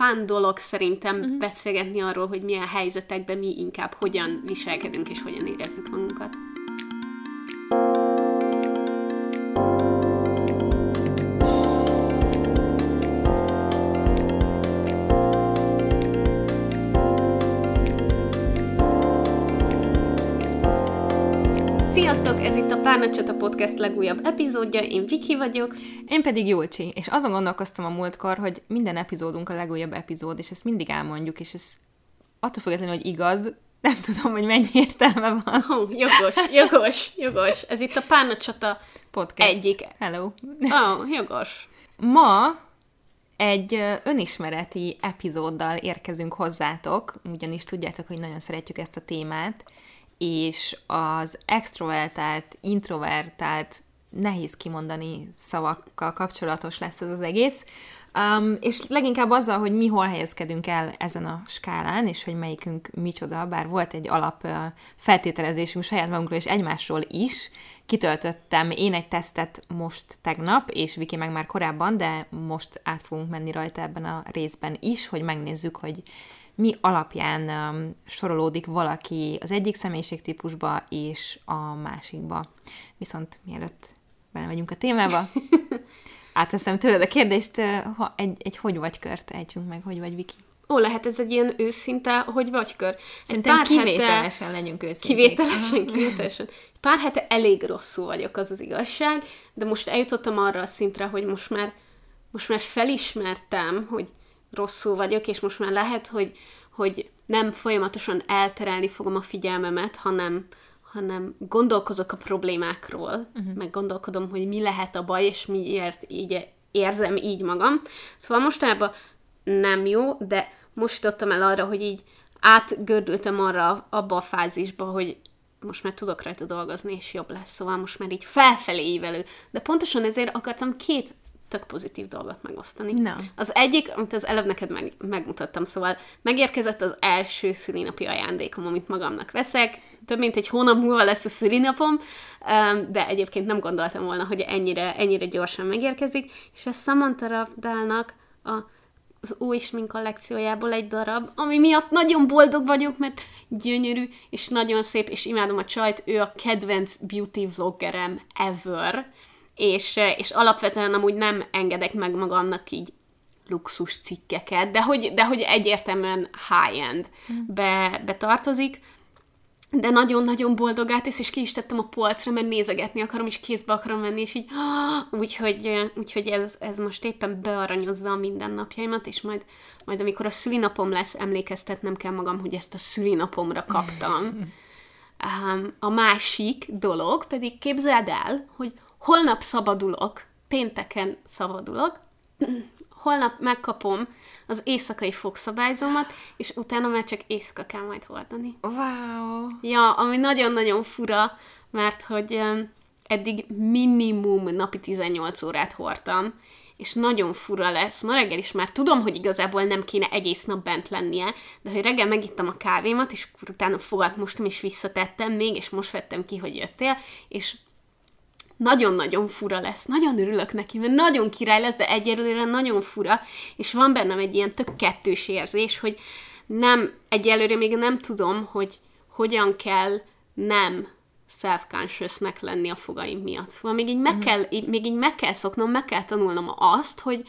fán dolog szerintem uh-huh. beszélgetni arról, hogy milyen helyzetekben mi inkább hogyan viselkedünk és hogyan érezzük magunkat. Párnacsata Podcast legújabb epizódja, én Viki vagyok. Én pedig Julcsi, és azon gondolkoztam a múltkor, hogy minden epizódunk a legújabb epizód, és ezt mindig elmondjuk, és ez attól függetlenül, hogy igaz, nem tudom, hogy mennyi értelme van. Oh, jogos, jogos, jogos. Ez itt a Párnacsata Podcast. egyik. Hello. Oh, jogos. Ma egy önismereti epizóddal érkezünk hozzátok, ugyanis tudjátok, hogy nagyon szeretjük ezt a témát, és az extrovertált, introvertált, nehéz kimondani szavakkal kapcsolatos lesz ez az egész, um, és leginkább azzal, hogy mi hol helyezkedünk el ezen a skálán, és hogy melyikünk micsoda, bár volt egy alap feltételezésünk saját magunkról és egymásról is, kitöltöttem én egy tesztet most tegnap, és Viki meg már korábban, de most át fogunk menni rajta ebben a részben is, hogy megnézzük, hogy mi alapján um, sorolódik valaki az egyik személyiségtípusba és a másikba. Viszont mielőtt belemegyünk a témába, átveszem tőled a kérdést, uh, ha egy, egy hogy vagy kört ejtsünk meg, hogy vagy Viki. Ó, lehet ez egy ilyen őszinte, hogy vagy kör. Szerintem pár kivételesen hete, legyünk őszinték. Kivételesen, kivételesen. Pár hete elég rosszul vagyok, az az igazság, de most eljutottam arra a szintre, hogy most már, most már felismertem, hogy rosszul vagyok, és most már lehet, hogy, hogy nem folyamatosan elterelni fogom a figyelmemet, hanem, hanem gondolkozok a problémákról, uh-huh. meg gondolkodom, hogy mi lehet a baj, és miért így érzem így magam. Szóval mostában nem jó, de most jutottam el arra, hogy így átgördültem arra abba a fázisba, hogy most már tudok rajta dolgozni, és jobb lesz, szóval most már így felfelé ívelő. De pontosan ezért akartam két tök pozitív dolgot megosztani. Na. Az egyik, amit az előbb neked meg, megmutattam, szóval megérkezett az első szülinapi ajándékom, amit magamnak veszek. Több mint egy hónap múlva lesz a szülinapom, de egyébként nem gondoltam volna, hogy ennyire, ennyire gyorsan megérkezik, és ez Samantha Rafdalnak a az új smink kollekciójából egy darab, ami miatt nagyon boldog vagyok, mert gyönyörű, és nagyon szép, és imádom a csajt, ő a kedvenc beauty vloggerem ever, és, és alapvetően amúgy nem engedek meg magamnak így luxus cikkeket, de hogy, de hogy egyértelműen high-end be, betartozik, de nagyon-nagyon boldogát és, és ki is tettem a polcra, mert nézegetni akarom, és kézbe akarom venni, és így úgyhogy, úgyhogy ez, ez most éppen bearanyozza a mindennapjaimat, és majd, majd amikor a szülinapom lesz, emlékeztetnem kell magam, hogy ezt a szülinapomra kaptam. Um, a másik dolog pedig képzeld el, hogy holnap szabadulok, pénteken szabadulok, holnap megkapom az éjszakai fogszabályzómat, és utána már csak éjszaka kell majd hordani. Wow! Ja, ami nagyon-nagyon fura, mert hogy eddig minimum napi 18 órát hordtam, és nagyon fura lesz. Ma reggel is már tudom, hogy igazából nem kéne egész nap bent lennie, de hogy reggel megittam a kávémat, és utána fogat mostam, és visszatettem még, és most vettem ki, hogy jöttél, és nagyon-nagyon fura lesz. Nagyon örülök neki, mert nagyon király lesz, de egyelőre nagyon fura, és van bennem egy ilyen tök kettős érzés, hogy nem, egyelőre még nem tudom, hogy hogyan kell nem self-consciousnek lenni a fogaim miatt. Szóval még így, meg Mhm. kell, így, még így meg kell szoknom, meg kell tanulnom azt, hogy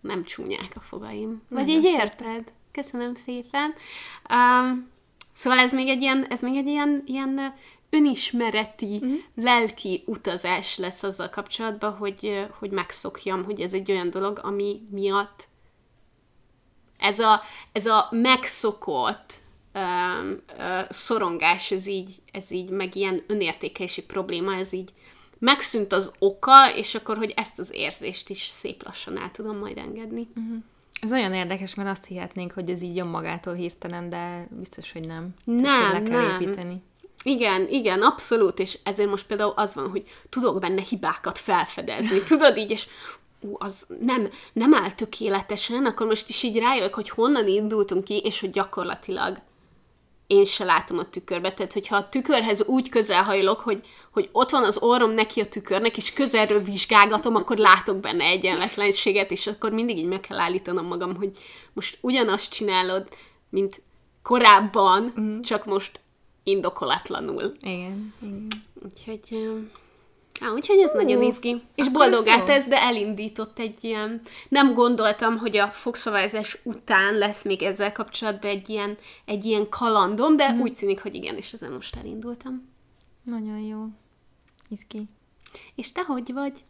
nem csúnyák a fogaim. Vagy Nagyon így érted? Köszönöm szépen. Um, szóval ez még egy ilyen, ez még egy ilyen, ilyen önismereti, uh-huh. lelki utazás lesz azzal kapcsolatban, hogy, hogy megszokjam, hogy ez egy olyan dolog, ami miatt ez a, ez a megszokott um, uh, szorongás, ez így, ez így, meg ilyen önértékelési probléma, ez így megszűnt az oka, és akkor, hogy ezt az érzést is szép lassan el tudom majd engedni. Uh-huh. Ez olyan érdekes, mert azt hihetnénk, hogy ez így jön magától hirtelen, de biztos, hogy nem. Nem, Tehát, hogy le kell nem. építeni. Igen, igen, abszolút, és ezért most például az van, hogy tudok benne hibákat felfedezni, tudod így, és ú, az nem, nem áll tökéletesen, akkor most is így rájövök, hogy honnan indultunk ki, és hogy gyakorlatilag én se látom a tükörbe. Tehát, hogyha a tükörhez úgy közel hajlok, hogy, hogy ott van az orrom neki a tükörnek, és közelről vizsgálgatom, akkor látok benne egyenletlenséget, és akkor mindig így meg kell állítanom magam, hogy most ugyanazt csinálod, mint korábban, mm. csak most indokolatlanul. Igen, igen. Úgyhogy... Á, úgyhogy ez uh, nagyon izgi. És boldogát ez, de elindított egy ilyen... Nem gondoltam, hogy a fogszabályzás után lesz még ezzel kapcsolatban egy ilyen, egy ilyen kalandom, de mm. úgy tűnik, hogy igen, és ezen most elindultam. Nagyon jó. Izgi. És te hogy vagy?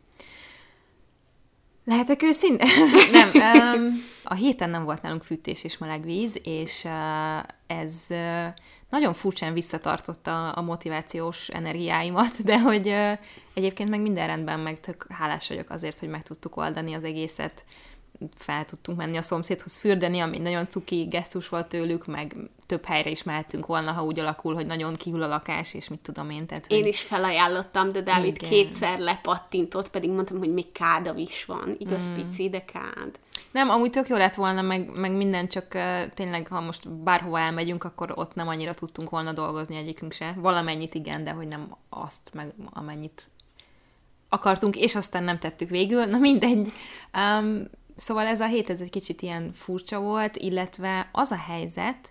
Lehetek őszinte? nem. Um, a héten nem volt nálunk fűtés és meleg víz, és uh, ez uh, nagyon furcsán visszatartotta a motivációs energiáimat, de hogy egyébként meg minden rendben, meg tök hálás vagyok azért, hogy meg tudtuk oldani az egészet fel tudtunk menni a szomszédhoz fürdeni, ami nagyon cuki gesztus volt tőlük, meg több helyre is mehetünk volna, ha úgy alakul, hogy nagyon kihull a lakás, és mit tudom én. Tehát, én hogy... is felajánlottam, de Dávid Igen. kétszer lepattintott, pedig mondtam, hogy még kádav is van. Igaz, mm. pici, de kád. Nem, amúgy tök jó lett volna, meg, meg minden, csak uh, tényleg, ha most bárhova elmegyünk, akkor ott nem annyira tudtunk volna dolgozni egyikünk se. Valamennyit igen, de hogy nem azt, meg amennyit akartunk, és aztán nem tettük végül. Na mindegy. Um, Szóval ez a hét ez egy kicsit ilyen furcsa volt, illetve az a helyzet,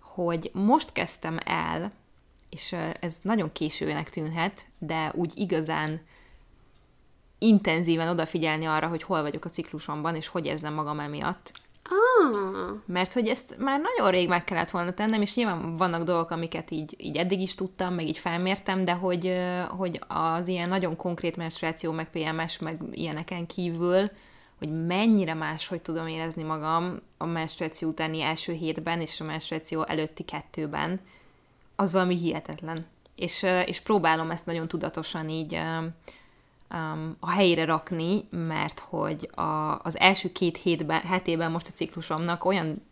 hogy most kezdtem el, és ez nagyon későnek tűnhet, de úgy igazán intenzíven odafigyelni arra, hogy hol vagyok a ciklusomban, és hogy érzem magam emiatt. Ah. Mert hogy ezt már nagyon rég meg kellett volna tennem, és nyilván vannak dolgok, amiket így, így eddig is tudtam, meg így felmértem, de hogy, hogy az ilyen nagyon konkrét menstruáció, meg PMS, meg ilyeneken kívül hogy mennyire más, hogy tudom érezni magam a menstruáció utáni első hétben és a menstruáció előtti kettőben, az valami hihetetlen. És, és próbálom ezt nagyon tudatosan így um, a helyére rakni, mert hogy a, az első két hétben, hetében most a ciklusomnak olyan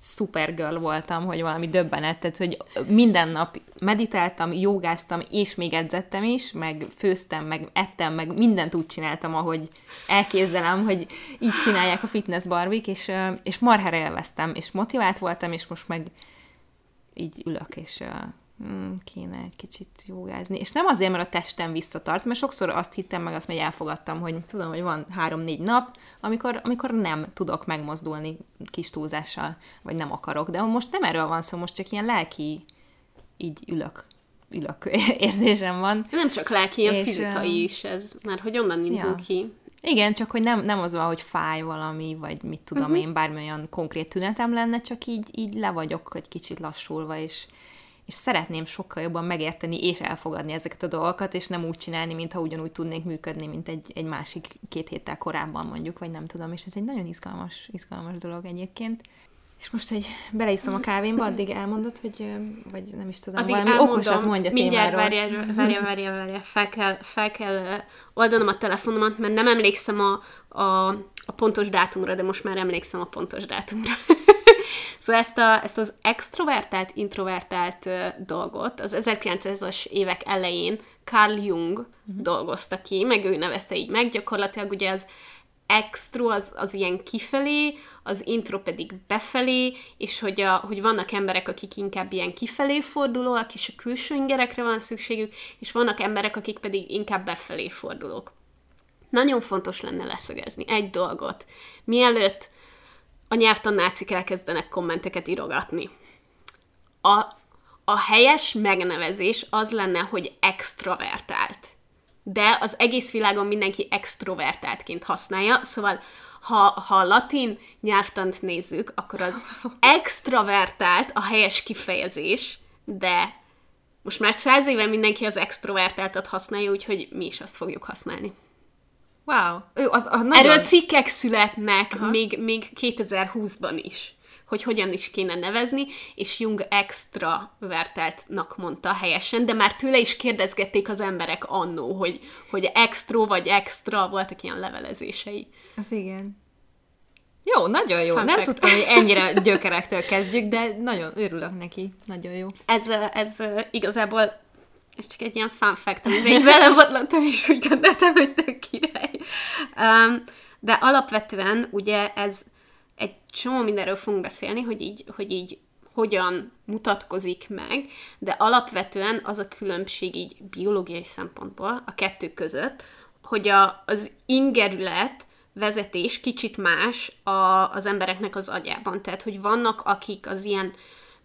supergirl voltam, hogy valami döbbenet, tehát hogy minden nap meditáltam, jogáztam, és még edzettem is, meg főztem, meg ettem, meg mindent úgy csináltam, ahogy elképzelem, hogy így csinálják a fitness barbik, és, és marhára élveztem, és motivált voltam, és most meg így ülök, és hmm, kéne egy kicsit jogázni. És nem azért, mert a testem visszatart, mert sokszor azt hittem meg, azt meg elfogadtam, hogy tudom, hogy van három-négy nap, amikor, amikor nem tudok megmozdulni kis túlzással, vagy nem akarok. De most nem erről van szó, most csak ilyen lelki így ülök ülök érzésem van. Nem csak lelki, és, fizikai is ez, mert hogy onnan indul ja. ki. Igen, csak hogy nem, nem az van, hogy fáj valami, vagy mit tudom uh-huh. én, bármilyen konkrét tünetem lenne, csak így, így le vagyok egy kicsit lassulva, és, és szeretném sokkal jobban megérteni és elfogadni ezeket a dolgokat, és nem úgy csinálni, mintha ugyanúgy tudnék működni, mint egy, egy másik két héttel korábban mondjuk, vagy nem tudom, és ez egy nagyon izgalmas, izgalmas dolog egyébként. És most, hogy beleiszom a kávémba, addig elmondod, hogy, vagy nem is tudom, addig valami elmondom, okosat mondja Mindjárt várja, várja, várja, várja, fel kell, fel kell oldanom a telefonomat, mert nem emlékszem a, a, a pontos dátumra, de most már emlékszem a pontos dátumra. Szóval ezt, a, ezt az extrovertált, introvertált dolgot az 1900-as évek elején Carl Jung uh-huh. dolgozta ki, meg ő nevezte így meg, gyakorlatilag ugye az extro az, az ilyen kifelé, az intro pedig befelé, és hogy, a, hogy vannak emberek, akik inkább ilyen kifelé fordulóak, és a külső ingerekre van szükségük, és vannak emberek, akik pedig inkább befelé fordulók. Nagyon fontos lenne leszögezni egy dolgot. Mielőtt a nyelvtannácik elkezdenek kommenteket írogatni. A, a helyes megnevezés az lenne, hogy extrovertált. De az egész világon mindenki extrovertáltként használja, szóval ha, ha a latin nyelvtant nézzük, akkor az extrovertált a helyes kifejezés, de most már száz éve mindenki az extrovertáltat használja, úgyhogy mi is azt fogjuk használni. Wow. Ő, az, az nagyon... Erről cikkek születnek még, még 2020-ban is hogy hogyan is kéne nevezni, és Jung extravertáltnak mondta helyesen, de már tőle is kérdezgették az emberek annó, hogy, hogy extro vagy extra, voltak ilyen levelezései. Az igen. Jó, nagyon jó. Fun Nem fact. tudtam, hogy ennyire gyökerektől kezdjük, de nagyon örülök neki. Nagyon jó. Ez, ez igazából ez csak egy ilyen fun fact, amiben így belebotlottam, és úgy gondoltam, hogy tök király. Um, de alapvetően ugye ez egy csomó mindenről fogunk beszélni, hogy így, hogy így hogyan mutatkozik meg, de alapvetően az a különbség így biológiai szempontból a kettő között, hogy a, az ingerület vezetés kicsit más a, az embereknek az agyában. Tehát, hogy vannak, akik az ilyen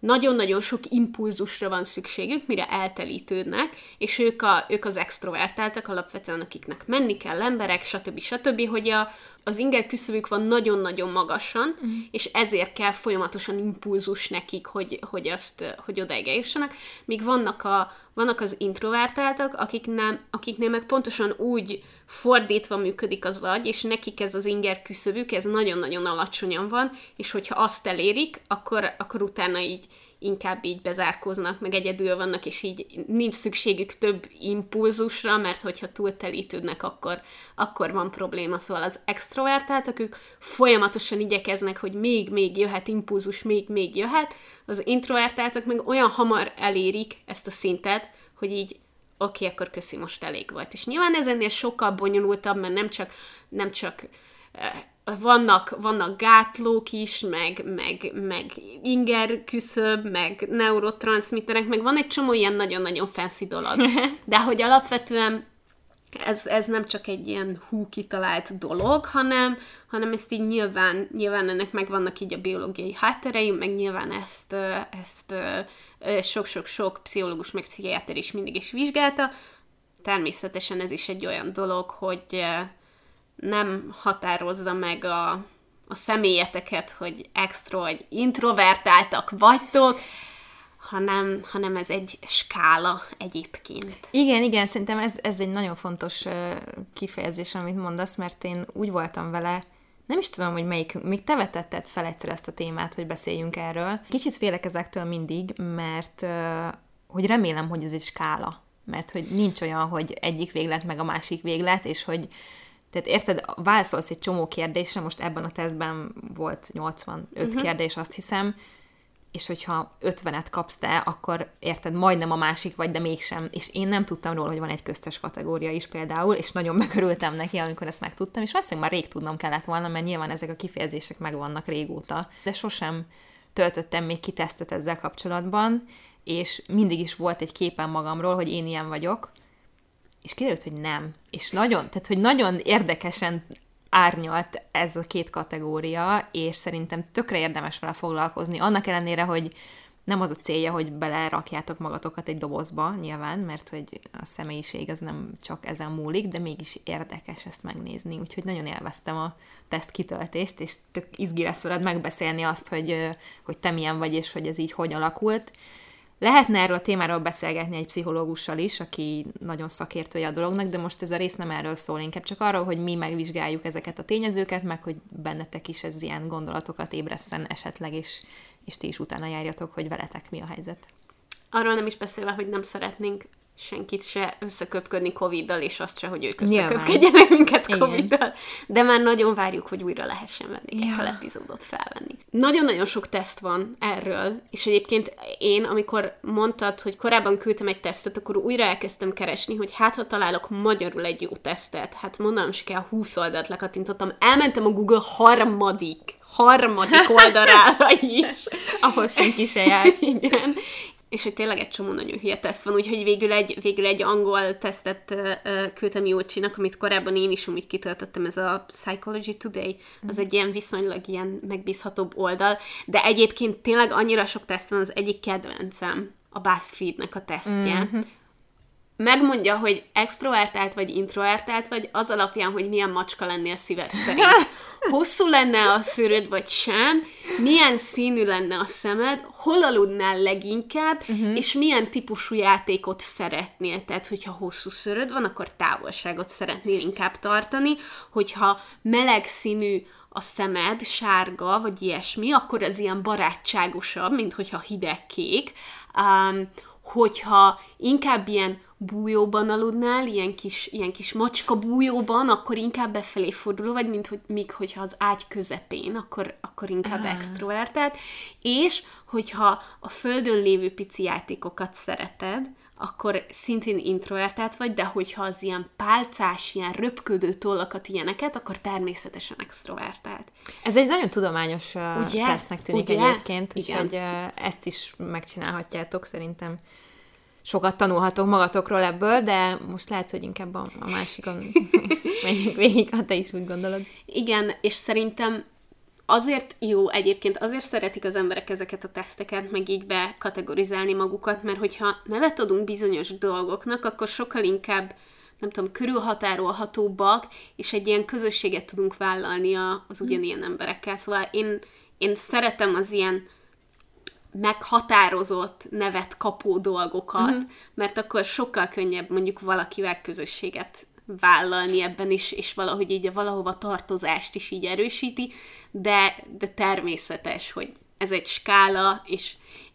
nagyon-nagyon sok impulzusra van szükségük, mire eltelítődnek, és ők, a, ők az extrovertáltak alapvetően, akiknek menni kell emberek, stb. stb., hogy a, az inger küszöbük van nagyon-nagyon magasan, mm. és ezért kell folyamatosan impulzus nekik, hogy, hogy azt, hogy odaig eljussanak, míg vannak, a, vannak az introvertáltak, akik nem, akiknél meg pontosan úgy fordítva működik az agy, és nekik ez az inger küszöbük, ez nagyon-nagyon alacsonyan van, és hogyha azt elérik, akkor, akkor utána így, inkább így bezárkóznak, meg egyedül vannak, és így nincs szükségük több impulzusra, mert hogyha túltelítődnek, akkor, akkor van probléma. Szóval az extrovertáltak, ők folyamatosan igyekeznek, hogy még-még jöhet impulzus, még-még jöhet, az introvertáltak meg olyan hamar elérik ezt a szintet, hogy így oké, okay, akkor köszi, most elég volt. És nyilván ez ennél sokkal bonyolultabb, mert nem csak, nem csak eh, vannak, vannak gátlók is, meg, meg, meg inger küszöb, meg neurotranszmitterek, meg van egy csomó ilyen nagyon-nagyon fancy dolog. De hogy alapvetően ez, ez nem csak egy ilyen hú kitalált dolog, hanem, hanem ezt így nyilván, nyilván ennek megvannak így a biológiai hátterei, meg nyilván ezt, ezt sok-sok-sok pszichológus, meg pszichiáter is mindig is vizsgálta. Természetesen ez is egy olyan dolog, hogy nem határozza meg a, a személyeteket, hogy extra vagy introvertáltak vagytok, hanem, hanem ez egy skála egyébként. Igen, igen, szerintem ez, ez egy nagyon fontos kifejezés, amit mondasz, mert én úgy voltam vele, nem is tudom, hogy melyik, még te vetetted fel egyszer ezt a témát, hogy beszéljünk erről. Kicsit félek ezektől mindig, mert hogy remélem, hogy ez egy skála. Mert hogy nincs olyan, hogy egyik véglet meg a másik véglet, és hogy tehát érted, válaszolsz egy csomó kérdésre, most ebben a tesztben volt 85 uh-huh. Mhm. kérdés, azt hiszem, és hogyha 50-et kapsz te, akkor érted, majdnem a másik vagy, de mégsem. És én nem tudtam róla, hogy van egy köztes kategória is például, és nagyon megörültem neki, amikor ezt megtudtam, és valószínűleg már rég tudnom kellett volna, mert nyilván ezek a kifejezések megvannak régóta. De sosem töltöttem még ki tesztet ezzel kapcsolatban, és mindig is volt egy képen magamról, hogy én ilyen vagyok, és kiderült, hogy nem. És nagyon, tehát, hogy nagyon érdekesen árnyalt ez a két kategória, és szerintem tökre érdemes vele foglalkozni. Annak ellenére, hogy nem az a célja, hogy belerakjátok magatokat egy dobozba, nyilván, mert hogy a személyiség az nem csak ezen múlik, de mégis érdekes ezt megnézni. Úgyhogy nagyon élveztem a teszt kitöltést, és tök izgi lesz veled megbeszélni azt, hogy, hogy te milyen vagy, és hogy ez így hogy alakult. Lehetne erről a témáról beszélgetni egy pszichológussal is, aki nagyon szakértője a dolognak, de most ez a rész nem erről szól, inkább csak arról, hogy mi megvizsgáljuk ezeket a tényezőket, meg hogy bennetek is ez ilyen gondolatokat ébreszten esetleg, és, és ti is utána járjatok, hogy veletek mi a helyzet. Arról nem is beszélve, hogy nem szeretnénk senkit se összeköpködni Covid-dal, és azt se, hogy ők összeköpködjenek minket Covid-dal. De már nagyon várjuk, hogy újra lehessen venni ja. egy epizódot felvenni. Nagyon-nagyon sok teszt van erről, és egyébként én, amikor mondtad, hogy korábban küldtem egy tesztet, akkor újra elkezdtem keresni, hogy hát ha találok magyarul egy jó tesztet, hát mondanom se kell, 20 oldalt lekattintottam, elmentem a Google harmadik harmadik oldalára is. Ahol senki se jár. Igen és hogy tényleg egy csomó nagyon hülye teszt van, úgyhogy végül egy, végül egy angol tesztet uh, küldtem Jócsinak, amit korábban én is amúgy kitöltöttem, ez a Psychology Today, az egy ilyen viszonylag ilyen megbízhatóbb oldal, de egyébként tényleg annyira sok teszt van, az egyik kedvencem a BuzzFeed-nek a tesztje, mm-hmm megmondja, hogy extrovertált vagy introvertált vagy, az alapján, hogy milyen macska lennél szíved szerint. Hosszú lenne a szőröd, vagy sem, milyen színű lenne a szemed, hol aludnál leginkább, uh-huh. és milyen típusú játékot szeretnél. Tehát, hogyha hosszú szőröd van, akkor távolságot szeretnél inkább tartani, hogyha meleg színű a szemed, sárga, vagy ilyesmi, akkor ez ilyen barátságosabb, mint hogyha hideg kék. Um, hogyha inkább ilyen bújóban aludnál, ilyen kis, ilyen kis macska bújóban, akkor inkább befelé forduló vagy, mint hogy, míg hogyha az ágy közepén, akkor, akkor inkább ah. extrovertált, és hogyha a földön lévő pici játékokat szereted, akkor szintén introvertált vagy, de hogyha az ilyen pálcás, ilyen röpködő tollakat, ilyeneket, akkor természetesen extrovertált. Ez egy nagyon tudományos uh, Ugye? tesztnek tűnik Ugye? egyébként, úgyhogy uh, ezt is megcsinálhatjátok, szerintem sokat tanulhatok magatokról ebből, de most lehet, hogy inkább a, a másikon megyünk végig, ha te is úgy gondolod. Igen, és szerintem azért jó egyébként, azért szeretik az emberek ezeket a teszteket, meg így bekategorizálni magukat, mert hogyha nevet adunk bizonyos dolgoknak, akkor sokkal inkább nem tudom, körülhatárolhatóbbak, és egy ilyen közösséget tudunk vállalni az ugyanilyen emberekkel. Szóval én, én szeretem az ilyen meghatározott nevet kapó dolgokat, uh-huh. mert akkor sokkal könnyebb mondjuk valakivel közösséget vállalni ebben is, és valahogy így a valahova tartozást is így erősíti, de, de természetes, hogy ez egy skála, és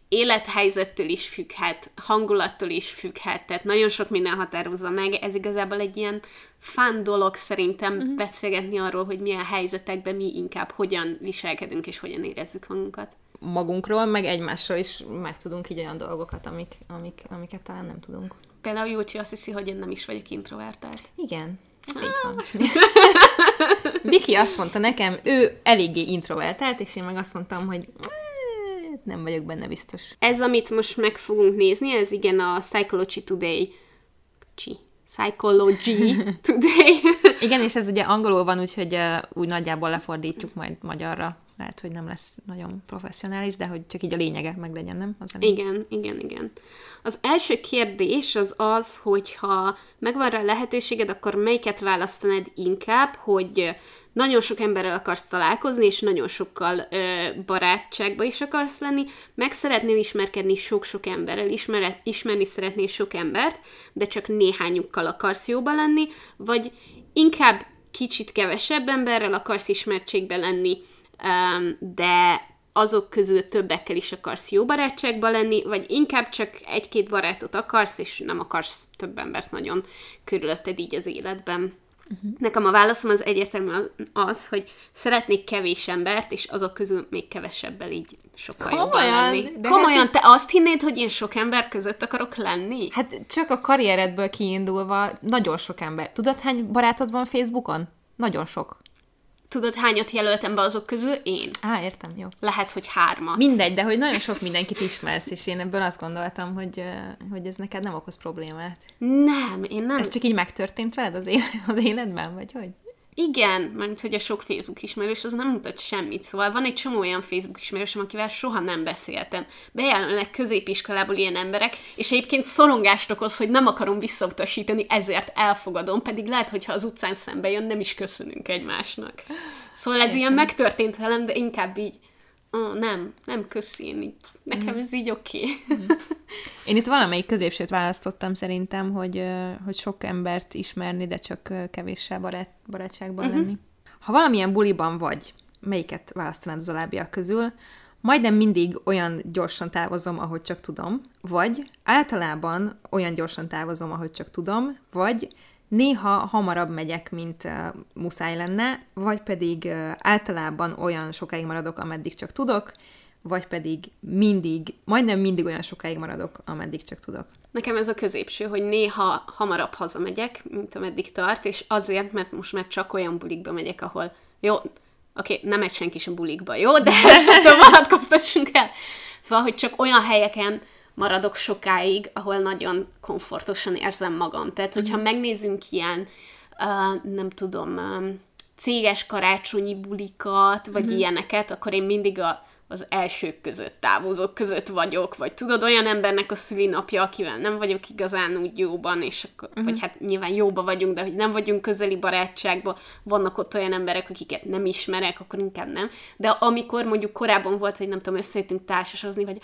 élethelyzettől is függhet, hangulattól is függhet, tehát nagyon sok minden határozza meg, ez igazából egy ilyen fán dolog szerintem uh-huh. beszélgetni arról, hogy milyen helyzetekben mi inkább hogyan viselkedünk és hogyan érezzük magunkat. Magunkról, meg egymásról is meg tudunk így olyan dolgokat, amik, amik, amiket talán nem tudunk. Például Júcsi azt hiszi, hogy én nem is vagyok introvertált. Igen, ez így van. Viki azt mondta nekem, ő eléggé introvertált, és én meg azt mondtam, hogy "Eh, nem vagyok benne biztos. Ez, amit most meg fogunk nézni, ez igen a Psychology Today. Csi. Psychology Today. Igen, és ez ugye angolul van, úgyhogy uh, úgy nagyjából lefordítjuk majd magyarra. Lehet, hogy nem lesz nagyon professzionális, de hogy csak így a lényege meg legyen, nem? Az. Igen, igen, igen. Az első kérdés az az, hogyha megvan rá lehetőséged, akkor melyiket választanád inkább, hogy nagyon sok emberrel akarsz találkozni, és nagyon sokkal ö, barátságba is akarsz lenni, meg szeretnél ismerkedni sok-sok emberrel, ismeret, ismerni szeretnél sok embert, de csak néhányukkal akarsz jóba lenni, vagy inkább kicsit kevesebb emberrel akarsz ismertségbe lenni, de azok közül többekkel is akarsz jó barátságba lenni, vagy inkább csak egy-két barátot akarsz, és nem akarsz több embert nagyon körülötted így az életben. Uh-huh. Nekem a válaszom az egyértelműen az, hogy szeretnék kevés embert, és azok közül még kevesebbel így sokkal jobban Komolyan? lenni. De Komolyan, hát- te azt hinnéd, hogy én sok ember között akarok lenni? Hát csak a karrieredből kiindulva nagyon sok ember. Tudod, hány barátod van Facebookon? Nagyon sok. Tudod, hányat jelöltem be azok közül? Én. Á, értem, jó. Lehet, hogy hármat. Mindegy, de hogy nagyon sok mindenkit ismersz, és én ebből azt gondoltam, hogy, hogy ez neked nem okoz problémát. Nem, én nem. Ez csak így megtörtént veled az, élet, az életben, vagy hogy? Igen, mert hogy a sok Facebook ismerős az nem mutat semmit. Szóval van egy csomó olyan Facebook ismerősöm, akivel soha nem beszéltem. Bejelölnek középiskolából ilyen emberek, és egyébként szorongást okoz, hogy nem akarom visszautasítani, ezért elfogadom, pedig lehet, hogy ha az utcán szembe jön, nem is köszönünk egymásnak. Szóval ez ilyen megtörtént velem, de inkább így, oh, nem, nem köszi, én így, nekem ez így oké. Okay. Én itt valamelyik középsőt választottam szerintem, hogy, hogy sok embert ismerni, de csak kevéssel barát, barátságban uh-huh. lenni. Ha valamilyen buliban vagy, melyiket választanád az alábbiak közül? Majdnem mindig olyan gyorsan távozom, ahogy csak tudom, vagy általában olyan gyorsan távozom, ahogy csak tudom, vagy néha hamarabb megyek, mint uh, muszáj lenne, vagy pedig uh, általában olyan sokáig maradok, ameddig csak tudok, vagy pedig mindig, majdnem mindig olyan sokáig maradok, ameddig csak tudok. Nekem ez a középső, hogy néha hamarabb hazamegyek, mint ameddig tart, és azért, mert most már csak olyan bulikba megyek, ahol jó, oké, okay, nem megy senki sem bulikba, jó, de ettől vonatkoztassunk el. Szóval, hogy csak olyan helyeken maradok sokáig, ahol nagyon komfortosan érzem magam. Tehát, hogyha megnézzünk ilyen, uh, nem tudom, um, céges karácsonyi bulikat, vagy uh-huh. ilyeneket, akkor én mindig a az elsők között, távozók között vagyok, vagy tudod, olyan embernek a szülinapja, akivel nem vagyok igazán úgy jóban, és akkor, uh-huh. vagy hát nyilván jóba vagyunk, de hogy nem vagyunk közeli barátságban, vannak ott olyan emberek, akiket nem ismerek, akkor inkább nem. De amikor mondjuk korábban volt, hogy nem tudom, összejöttünk társasozni, vagy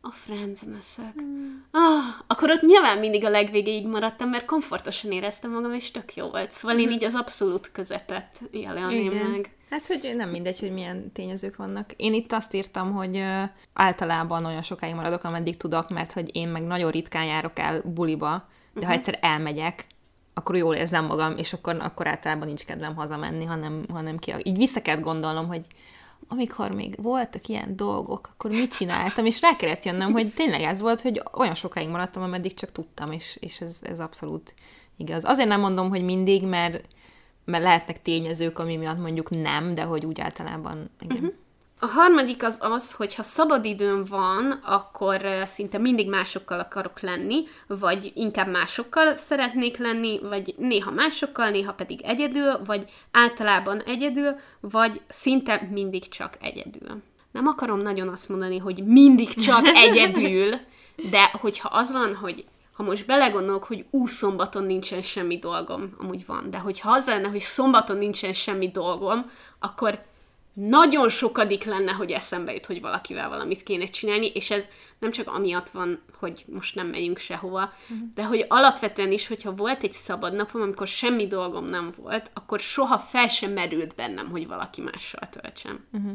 a friends meszek, hmm. ah, akkor ott nyilván mindig a legvégéig maradtam, mert komfortosan éreztem magam, és tök jó volt. Szóval én így az abszolút közepet jelölném Igen. meg. Hát, hogy nem mindegy, hogy milyen tényezők vannak. Én itt azt írtam, hogy általában olyan sokáig maradok, ameddig tudok, mert hogy én meg nagyon ritkán járok el buliba, de uh-huh. ha egyszer elmegyek, akkor jól érzem magam, és akkor, akkor általában nincs kedvem hazamenni, hanem, hanem ki. Így vissza kell gondolnom, hogy amikor még voltak ilyen dolgok, akkor mit csináltam, és rá kellett jönnöm, hogy tényleg ez volt, hogy olyan sokáig maradtam, ameddig csak tudtam, és, és ez, ez abszolút igaz. Azért nem mondom, hogy mindig, mert, mert lehetnek tényezők, ami miatt mondjuk nem, de hogy úgy általában igen. Uh-huh. A harmadik az az, hogy ha szabadidőm van, akkor szinte mindig másokkal akarok lenni, vagy inkább másokkal szeretnék lenni, vagy néha másokkal, néha pedig egyedül, vagy általában egyedül, vagy szinte mindig csak egyedül. Nem akarom nagyon azt mondani, hogy mindig csak egyedül, de hogyha az van, hogy ha most belegondolok, hogy ú, szombaton nincsen semmi dolgom, amúgy van, de hogyha az lenne, hogy szombaton nincsen semmi dolgom, akkor nagyon sokadik lenne, hogy eszembe jut, hogy valakivel valamit kéne csinálni, és ez nem csak amiatt van, hogy most nem megyünk sehova, uh-huh. de hogy alapvetően is, hogyha volt egy szabad napom, amikor semmi dolgom nem volt, akkor soha fel sem merült bennem, hogy valaki mással töltsem. Uh-huh.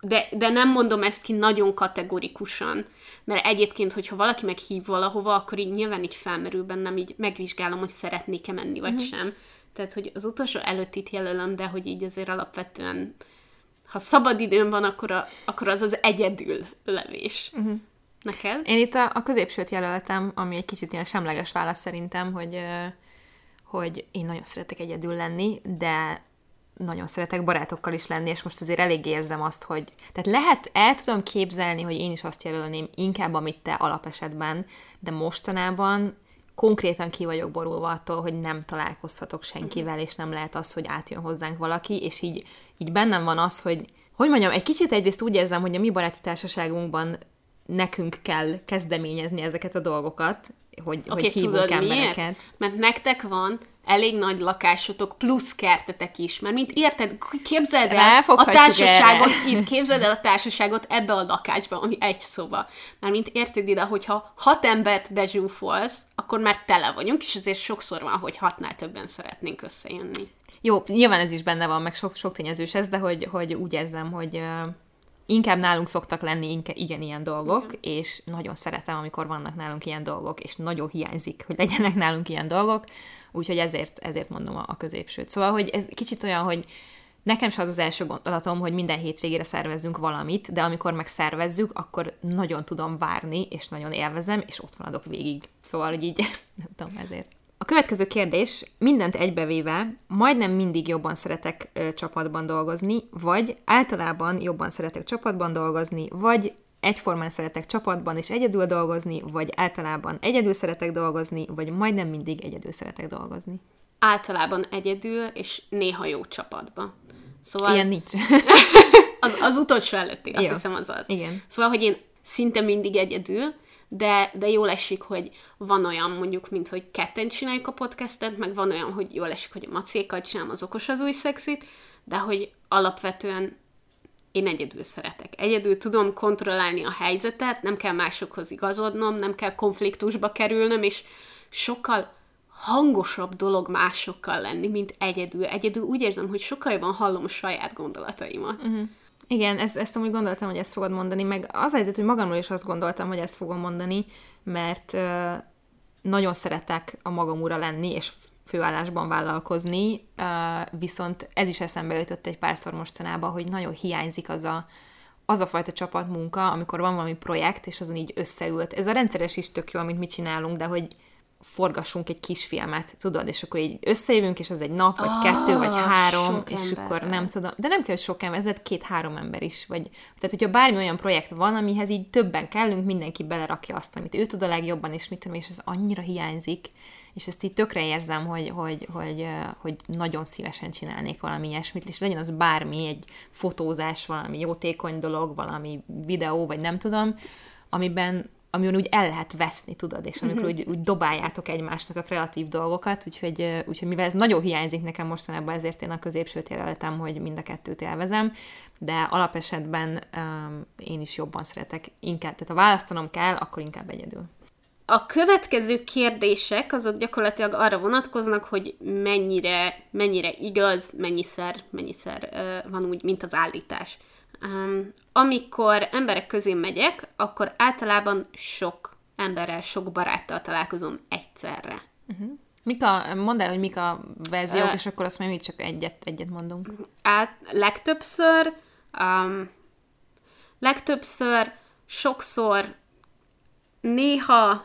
De, de nem mondom ezt ki nagyon kategorikusan, mert egyébként, hogyha valaki meghív valahova, akkor így nyilván így felmerül bennem, így megvizsgálom, hogy szeretnék-e menni, vagy uh-huh. sem. Tehát, hogy az utolsó előtt itt jelölöm, de hogy így azért alapvetően ha szabad időm van, akkor, a, akkor az az egyedül levés. Uh-huh. Neked? Én itt a, a középsőt jelöltem, ami egy kicsit ilyen semleges válasz szerintem, hogy, hogy én nagyon szeretek egyedül lenni, de nagyon szeretek barátokkal is lenni, és most azért elég érzem azt, hogy... Tehát lehet, el tudom képzelni, hogy én is azt jelölném inkább, amit te alapesetben, de mostanában konkrétan ki vagyok borulva attól, hogy nem találkozhatok senkivel, és nem lehet az, hogy átjön hozzánk valaki, és így, így bennem van az, hogy hogy mondjam, egy kicsit egyrészt úgy érzem, hogy a mi baráti társaságunkban nekünk kell kezdeményezni ezeket a dolgokat, hogy, okay, hogy hívunk tudod, embereket. Miért? Mert nektek van elég nagy lakásotok, plusz kertetek is. Mert mint érted, képzeld el a társaságot, itt képzeld el a társaságot ebbe a lakásba, ami egy szoba. Mert mint érted ide, hogyha hat embert bezsúfolsz, akkor már tele vagyunk, és azért sokszor van, hogy hatnál többen szeretnénk összejönni. Jó, nyilván ez is benne van, meg sok, sok tényezős ez, de hogy, hogy úgy érzem, hogy inkább nálunk szoktak lenni inkább, igen ilyen dolgok, igen. és nagyon szeretem, amikor vannak nálunk ilyen dolgok, és nagyon hiányzik, hogy legyenek nálunk ilyen dolgok, úgyhogy ezért, ezért mondom a, a középsőt. Szóval, hogy ez kicsit olyan, hogy nekem sem az az első gondolatom, hogy minden hétvégére szervezzünk valamit, de amikor megszervezzük, akkor nagyon tudom várni, és nagyon élvezem, és ott maradok végig. Szóval, hogy így, nem tudom, ezért. A következő kérdés, mindent egybevéve, majdnem mindig jobban szeretek ö, csapatban dolgozni, vagy általában jobban szeretek csapatban dolgozni, vagy egyformán szeretek csapatban és egyedül dolgozni, vagy általában egyedül szeretek dolgozni, vagy majdnem mindig egyedül szeretek dolgozni. Általában egyedül, és néha jó csapatban. Szóval... Ilyen nincs. az, az utolsó előtti, azt jó. hiszem az az. Igen. Szóval, hogy én szinte mindig egyedül, de, de jól esik, hogy van olyan mondjuk, mint hogy ketten csináljuk a podcastet, meg van olyan, hogy jól esik, hogy a macékkal csinálom az okos az új szexit, de hogy alapvetően én egyedül szeretek. Egyedül tudom kontrollálni a helyzetet, nem kell másokhoz igazodnom, nem kell konfliktusba kerülnöm, és sokkal hangosabb dolog másokkal lenni, mint egyedül. Egyedül úgy érzem, hogy sokkal jobban hallom a saját gondolataimat. Uh-huh. Igen, ezt, ezt amúgy gondoltam, hogy ezt fogod mondani, meg az helyzet, hogy magamról is azt gondoltam, hogy ezt fogom mondani, mert uh, nagyon szeretek a magam ura lenni, és főállásban vállalkozni, viszont ez is eszembe jutott egy párszor mostanában, hogy nagyon hiányzik az a, az a fajta csapatmunka, amikor van valami projekt, és azon így összeült. Ez a rendszeres is tök jó, amit mi csinálunk, de hogy forgassunk egy kis filmet, tudod, és akkor így összejövünk, és az egy nap, vagy oh, kettő, vagy három, és ember. akkor nem tudom, de nem kell, hogy sok ember, ez lehet két-három ember is, vagy, tehát hogyha bármi olyan projekt van, amihez így többen kellünk, mindenki belerakja azt, amit ő tud a legjobban, és mit tudom, és ez annyira hiányzik, és ezt így tökre érzem, hogy, hogy, hogy, hogy nagyon szívesen csinálnék valami ilyesmit, és legyen az bármi, egy fotózás, valami jótékony dolog, valami videó, vagy nem tudom, amiben amiben úgy el lehet veszni, tudod, és amikor mm-hmm. úgy, úgy dobáljátok egymásnak a kreatív dolgokat, úgyhogy, úgyhogy mivel ez nagyon hiányzik nekem mostanában, ezért én a középsőt jelöltem, hogy mind a kettőt élvezem, de alapesetben um, én is jobban szeretek inkább, tehát ha választanom kell, akkor inkább egyedül. A következő kérdések azok gyakorlatilag arra vonatkoznak, hogy mennyire, mennyire igaz, mennyiszer, mennyiszer uh, van úgy, mint az állítás. Um, amikor emberek közé megyek, akkor általában sok emberrel, sok baráttal találkozom egyszerre. Uh-huh. Mik a, mondd el, hogy mik a verziók, uh, és akkor azt még csak egyet, egyet mondunk. Át, legtöbbször Um, legtöbbször, sokszor, néha,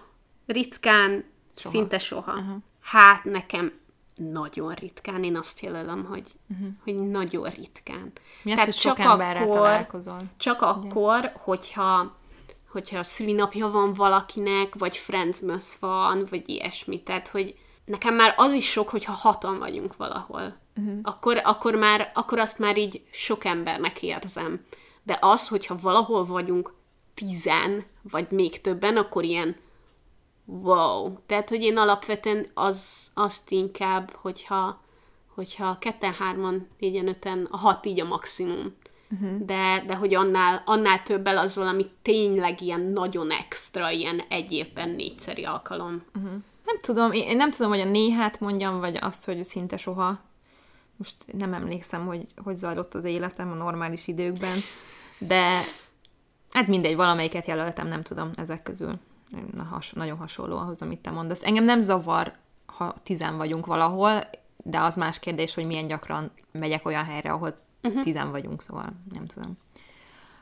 ritkán, soha. szinte soha. Uh-huh. Hát nekem nagyon ritkán, én azt jelölöm, hogy, uh-huh. hogy nagyon ritkán. Mi Tehát az, hogy csak sok akkor, találkozol? Csak Ugye? akkor, hogyha hogyha szülinapja van valakinek, vagy Friendsmas van, vagy ilyesmi. Tehát, hogy nekem már az is sok, hogyha hatan vagyunk valahol. Uh-huh. Akkor, akkor, már, akkor azt már így sok embernek érzem. De az, hogyha valahol vagyunk tizen, vagy még többen, akkor ilyen wow. Tehát, hogy én alapvetően az, azt inkább, hogyha, hogyha ketten, hárman, négyen, öten, a hat így a maximum. Uh-huh. De, de hogy annál, annál többel az valami tényleg ilyen nagyon extra, ilyen egy évben négyszeri alkalom. Uh-huh. Nem tudom, én nem tudom, hogy a néhát mondjam, vagy azt, hogy szinte soha. Most nem emlékszem, hogy hogy zajlott az életem a normális időkben, de hát mindegy, valamelyiket jelöltem, nem tudom, ezek közül. Na, has, nagyon hasonló ahhoz, amit te mondasz. Engem nem zavar, ha tizen vagyunk valahol, de az más kérdés, hogy milyen gyakran megyek olyan helyre, ahol uh-huh. tizen vagyunk, szóval nem tudom.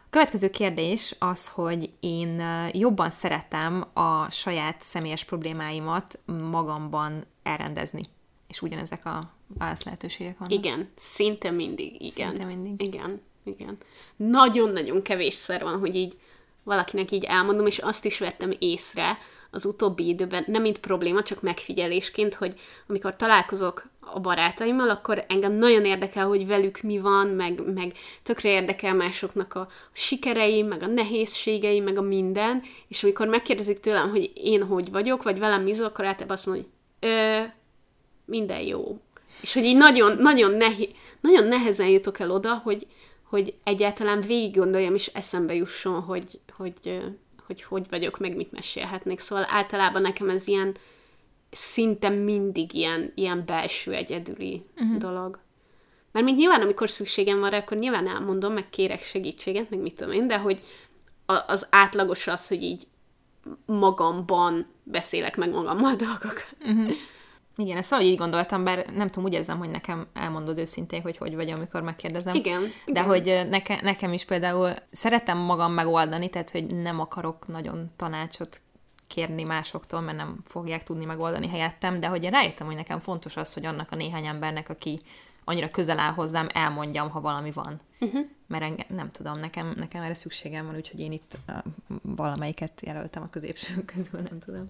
A következő kérdés az, hogy én jobban szeretem a saját személyes problémáimat magamban elrendezni. És ugyanezek a válasz lehetőségek vannak. Igen, szinte mindig, igen. Szinte mindig. Igen, igen. Nagyon-nagyon kevésszer van, hogy így valakinek így elmondom, és azt is vettem észre az utóbbi időben, nem mint probléma, csak megfigyelésként, hogy amikor találkozok a barátaimmal, akkor engem nagyon érdekel, hogy velük mi van, meg, meg tökre érdekel másoknak a sikerei, meg a nehézségei, meg a minden, és amikor megkérdezik tőlem, hogy én hogy vagyok, vagy velem mi akkor általában azt mondom, hogy minden jó. És hogy így nagyon, nagyon, nehi, nagyon nehezen jutok el oda, hogy, hogy egyáltalán végig gondoljam, és eszembe jusson, hogy hogy, hogy hogy vagyok, meg mit mesélhetnék. Szóval általában nekem ez ilyen, szinte mindig ilyen, ilyen belső egyedüli uh-huh. dolog. Mert mint nyilván, amikor szükségem van rá, akkor nyilván elmondom, meg kérek segítséget, meg mit tudom én, de hogy az átlagos az, hogy így magamban beszélek meg magammal dolgokat. Uh-huh. Igen, ezt valahogy így gondoltam, bár nem tudom, úgy érzem, hogy nekem elmondod őszintén, hogy hogy vagy, amikor megkérdezem. Igen. De igen. hogy neke, nekem is például szeretem magam megoldani, tehát hogy nem akarok nagyon tanácsot kérni másoktól, mert nem fogják tudni megoldani helyettem, de hogy én rájöttem, hogy nekem fontos az, hogy annak a néhány embernek, aki annyira közel áll hozzám, elmondjam, ha valami van. Uh-huh. Mert engem, nem tudom, nekem, nekem erre szükségem van, úgyhogy én itt uh, valamelyiket jelöltem a középső közül, nem tudom.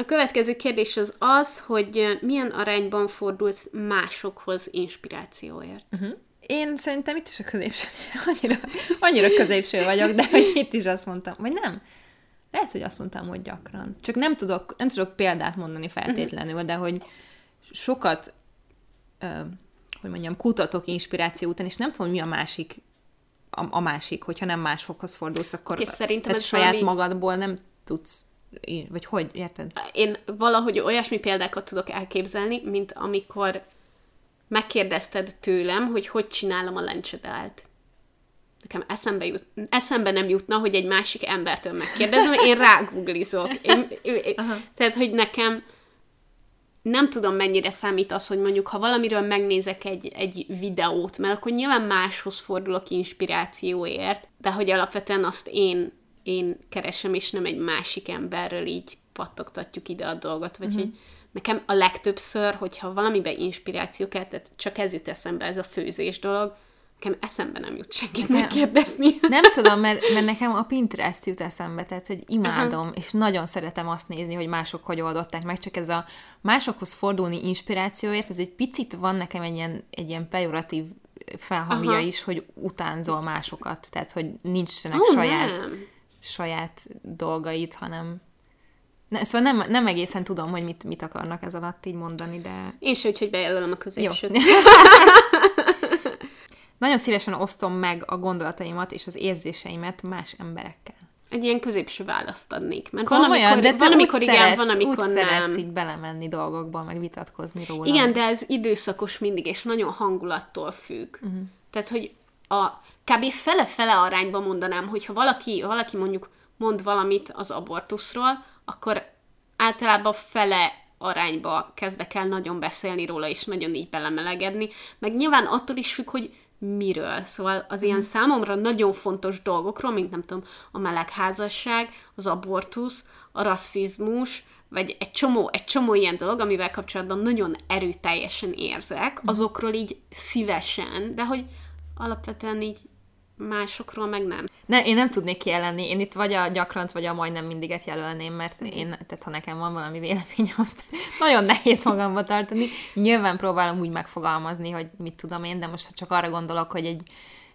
A következő kérdés az az, hogy milyen arányban fordulsz másokhoz inspirációért? Uh-huh. Én szerintem itt is a középső, annyira, annyira középső vagyok, de hogy itt is azt mondtam, vagy nem? Lehet, hogy azt mondtam, hogy gyakran. Csak nem tudok, nem tudok példát mondani feltétlenül, uh-huh. de hogy sokat, uh, hogy mondjam, kutatok inspiráció után, és nem tudom, mi a másik, a, a másik, hogyha nem másokhoz fordulsz, akkor és szerintem ez saját valami... magadból nem tudsz vagy hogy, érted? Én valahogy olyasmi példákat tudok elképzelni, mint amikor megkérdezted tőlem, hogy hogy csinálom a lencsedált. Nekem eszembe, jut, eszembe nem jutna, hogy egy másik embertől megkérdezem, én rágooglizok. Én, én, tehát, hogy nekem nem tudom, mennyire számít az, hogy mondjuk, ha valamiről megnézek egy, egy videót, mert akkor nyilván máshoz fordulok inspirációért, de hogy alapvetően azt én én keresem, és nem egy másik emberről így pattogtatjuk ide a dolgot, vagy uh-huh. hogy nekem a legtöbbször, hogyha valamiben inspiráció kell, tehát csak ez jut eszembe, ez a főzés dolog, nekem eszembe nem jut senkit nem. megkérdezni. Nem tudom, mert, mert nekem a Pinterest jut eszembe, tehát hogy imádom, uh-huh. és nagyon szeretem azt nézni, hogy mások hogy oldották meg, csak ez a másokhoz fordulni inspirációért, ez egy picit van nekem egy ilyen, egy ilyen pejoratív felhangja Aha. is, hogy utánzol másokat, tehát hogy nincsenek oh, saját nem saját dolgait, hanem ne, szóval nem, nem egészen tudom, hogy mit, mit akarnak ez alatt így mondani, de... Én se, hogy bejelölöm a középsőt. Nagyon szívesen osztom meg a gondolataimat és az érzéseimet más emberekkel. Egy ilyen középső választ adnék. Mert Komolyan, van, amikor, de van, amikor igen, szeretsz, van, amikor úgy nem. így belemenni dolgokba, meg vitatkozni róla. Igen, de ez időszakos mindig, és nagyon hangulattól függ. Uh-huh. Tehát, hogy a kb. fele-fele arányban mondanám, hogyha valaki, valaki mondjuk mond valamit az abortuszról, akkor általában fele arányba kezdek el nagyon beszélni róla, és nagyon így belemelegedni. Meg nyilván attól is függ, hogy miről. Szóval az ilyen számomra nagyon fontos dolgokról, mint nem tudom, a melegházasság, az abortusz, a rasszizmus, vagy egy csomó, egy csomó ilyen dolog, amivel kapcsolatban nagyon erőteljesen érzek, azokról így szívesen, de hogy alapvetően így másokról meg nem. Ne, én nem tudnék kijelenni. Én itt vagy a gyakrant, vagy a majdnem mindiget jelölném, mert én, tehát ha nekem van valami véleményem, azt nagyon nehéz magamba tartani. Nyilván próbálom úgy megfogalmazni, hogy mit tudom én, de most ha csak arra gondolok, hogy egy,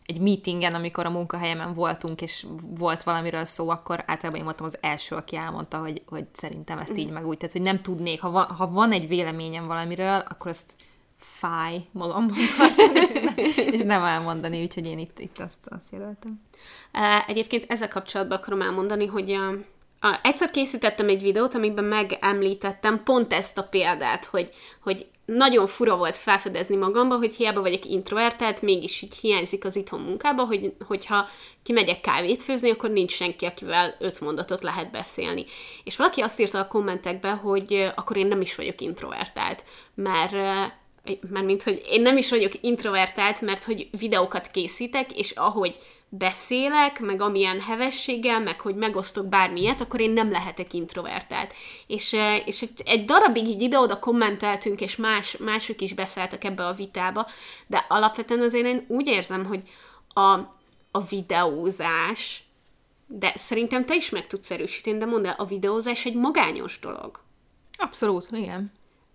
egy meetingen, amikor a munkahelyemen voltunk, és volt valamiről szó, akkor általában én voltam az első, aki elmondta, hogy, hogy szerintem ezt így meg úgy. Tehát, hogy nem tudnék, ha van, ha van egy véleményem valamiről, akkor azt fáj magamban és nem elmondani, úgyhogy én itt, itt azt, azt jelöltem. Egyébként ezzel kapcsolatban akarom elmondani, hogy a, a, egyszer készítettem egy videót, amiben megemlítettem pont ezt a példát, hogy, hogy nagyon fura volt felfedezni magamba, hogy hiába vagyok introvertált, mégis így hiányzik az itthon munkába, hogy, hogyha kimegyek kávét főzni, akkor nincs senki, akivel öt mondatot lehet beszélni. És valaki azt írta a kommentekbe, hogy akkor én nem is vagyok introvertált, mert mert mint hogy én nem is vagyok introvertált, mert hogy videókat készítek, és ahogy beszélek, meg amilyen hevességgel, meg hogy megosztok bármilyet, akkor én nem lehetek introvertált. És, és egy, egy darabig így ide-oda kommenteltünk, és más, mások is beszéltek ebbe a vitába, de alapvetően azért én úgy érzem, hogy a, a videózás, de szerintem te is meg tudsz erősíteni, de mondd el, a videózás egy magányos dolog. Abszolút, igen.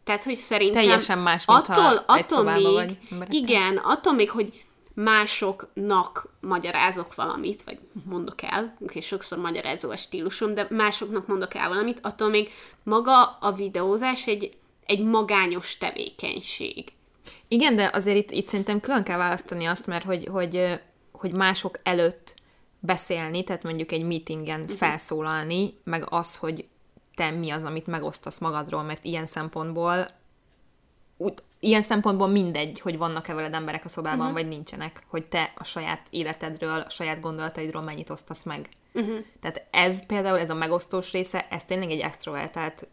Tehát, hogy szerintem... Teljesen más, mint attól, ha attól még, vagy Igen, attól még, hogy másoknak magyarázok valamit, vagy mondok el, és sokszor magyarázó a stílusom, de másoknak mondok el valamit, attól még maga a videózás egy, egy magányos tevékenység. Igen, de azért itt, itt szerintem külön kell választani azt, mert hogy, hogy, hogy mások előtt beszélni, tehát mondjuk egy meetingen uh-huh. felszólalni, meg az, hogy te mi az, amit megosztasz magadról, mert ilyen szempontból úgy, ilyen szempontból mindegy, hogy vannak-e veled emberek a szobában, uh-huh. vagy nincsenek, hogy te a saját életedről, a saját gondolataidról mennyit osztasz meg. Uh-huh. Tehát ez például, ez a megosztós része, ez tényleg egy extrovertált,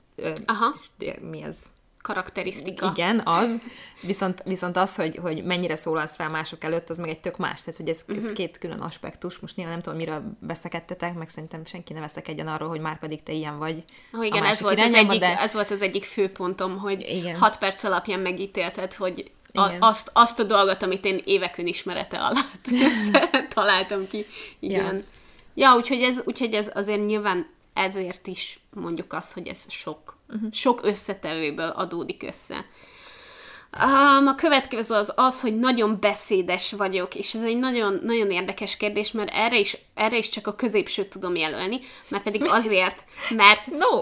Aha. mi ez? Karakterisztika. Igen, az. Viszont, viszont az, hogy, hogy mennyire szólalsz fel mások előtt, az meg egy tök más. Tehát, hogy ez, ez mhm. két külön aspektus. Most nyilván nem tudom, miről veszekedtetek, meg szerintem senki ne veszekedjen arról, hogy már pedig te ilyen vagy. Oh, igen, ez volt, az egyik, de... ez volt az egyik főpontom, hogy igen. hat perc alapján megítélted, hogy a, azt, azt a dolgot, amit én évek önismerete alatt találtam ki. Igen. Ja, ja úgyhogy, ez, úgyhogy ez azért nyilván ezért is mondjuk azt, hogy ez sok, uh-huh. sok összetevőből adódik össze. Um, a következő az az, hogy nagyon beszédes vagyok, és ez egy nagyon, nagyon érdekes kérdés, mert erre is, erre is csak a középsőt tudom jelölni, mert pedig azért, mert... No!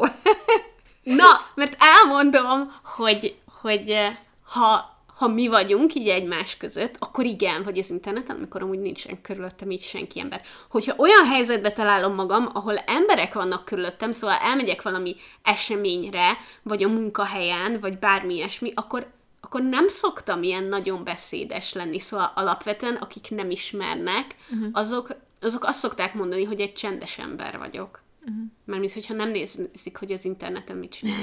na, mert elmondom, hogy, hogy ha ha mi vagyunk így egymás között, akkor igen, vagy az interneten, amikor amúgy nincsen körülöttem így senki ember. Hogyha olyan helyzetbe találom magam, ahol emberek vannak körülöttem, szóval elmegyek valami eseményre, vagy a munkahelyen, vagy bármi ilyesmi, akkor, akkor nem szoktam ilyen nagyon beszédes lenni. Szóval alapvetően, akik nem ismernek, uh-huh. azok, azok azt szokták mondani, hogy egy csendes ember vagyok. Uh-huh. Mert mint hogyha nem nézik, hogy az interneten mit csinál.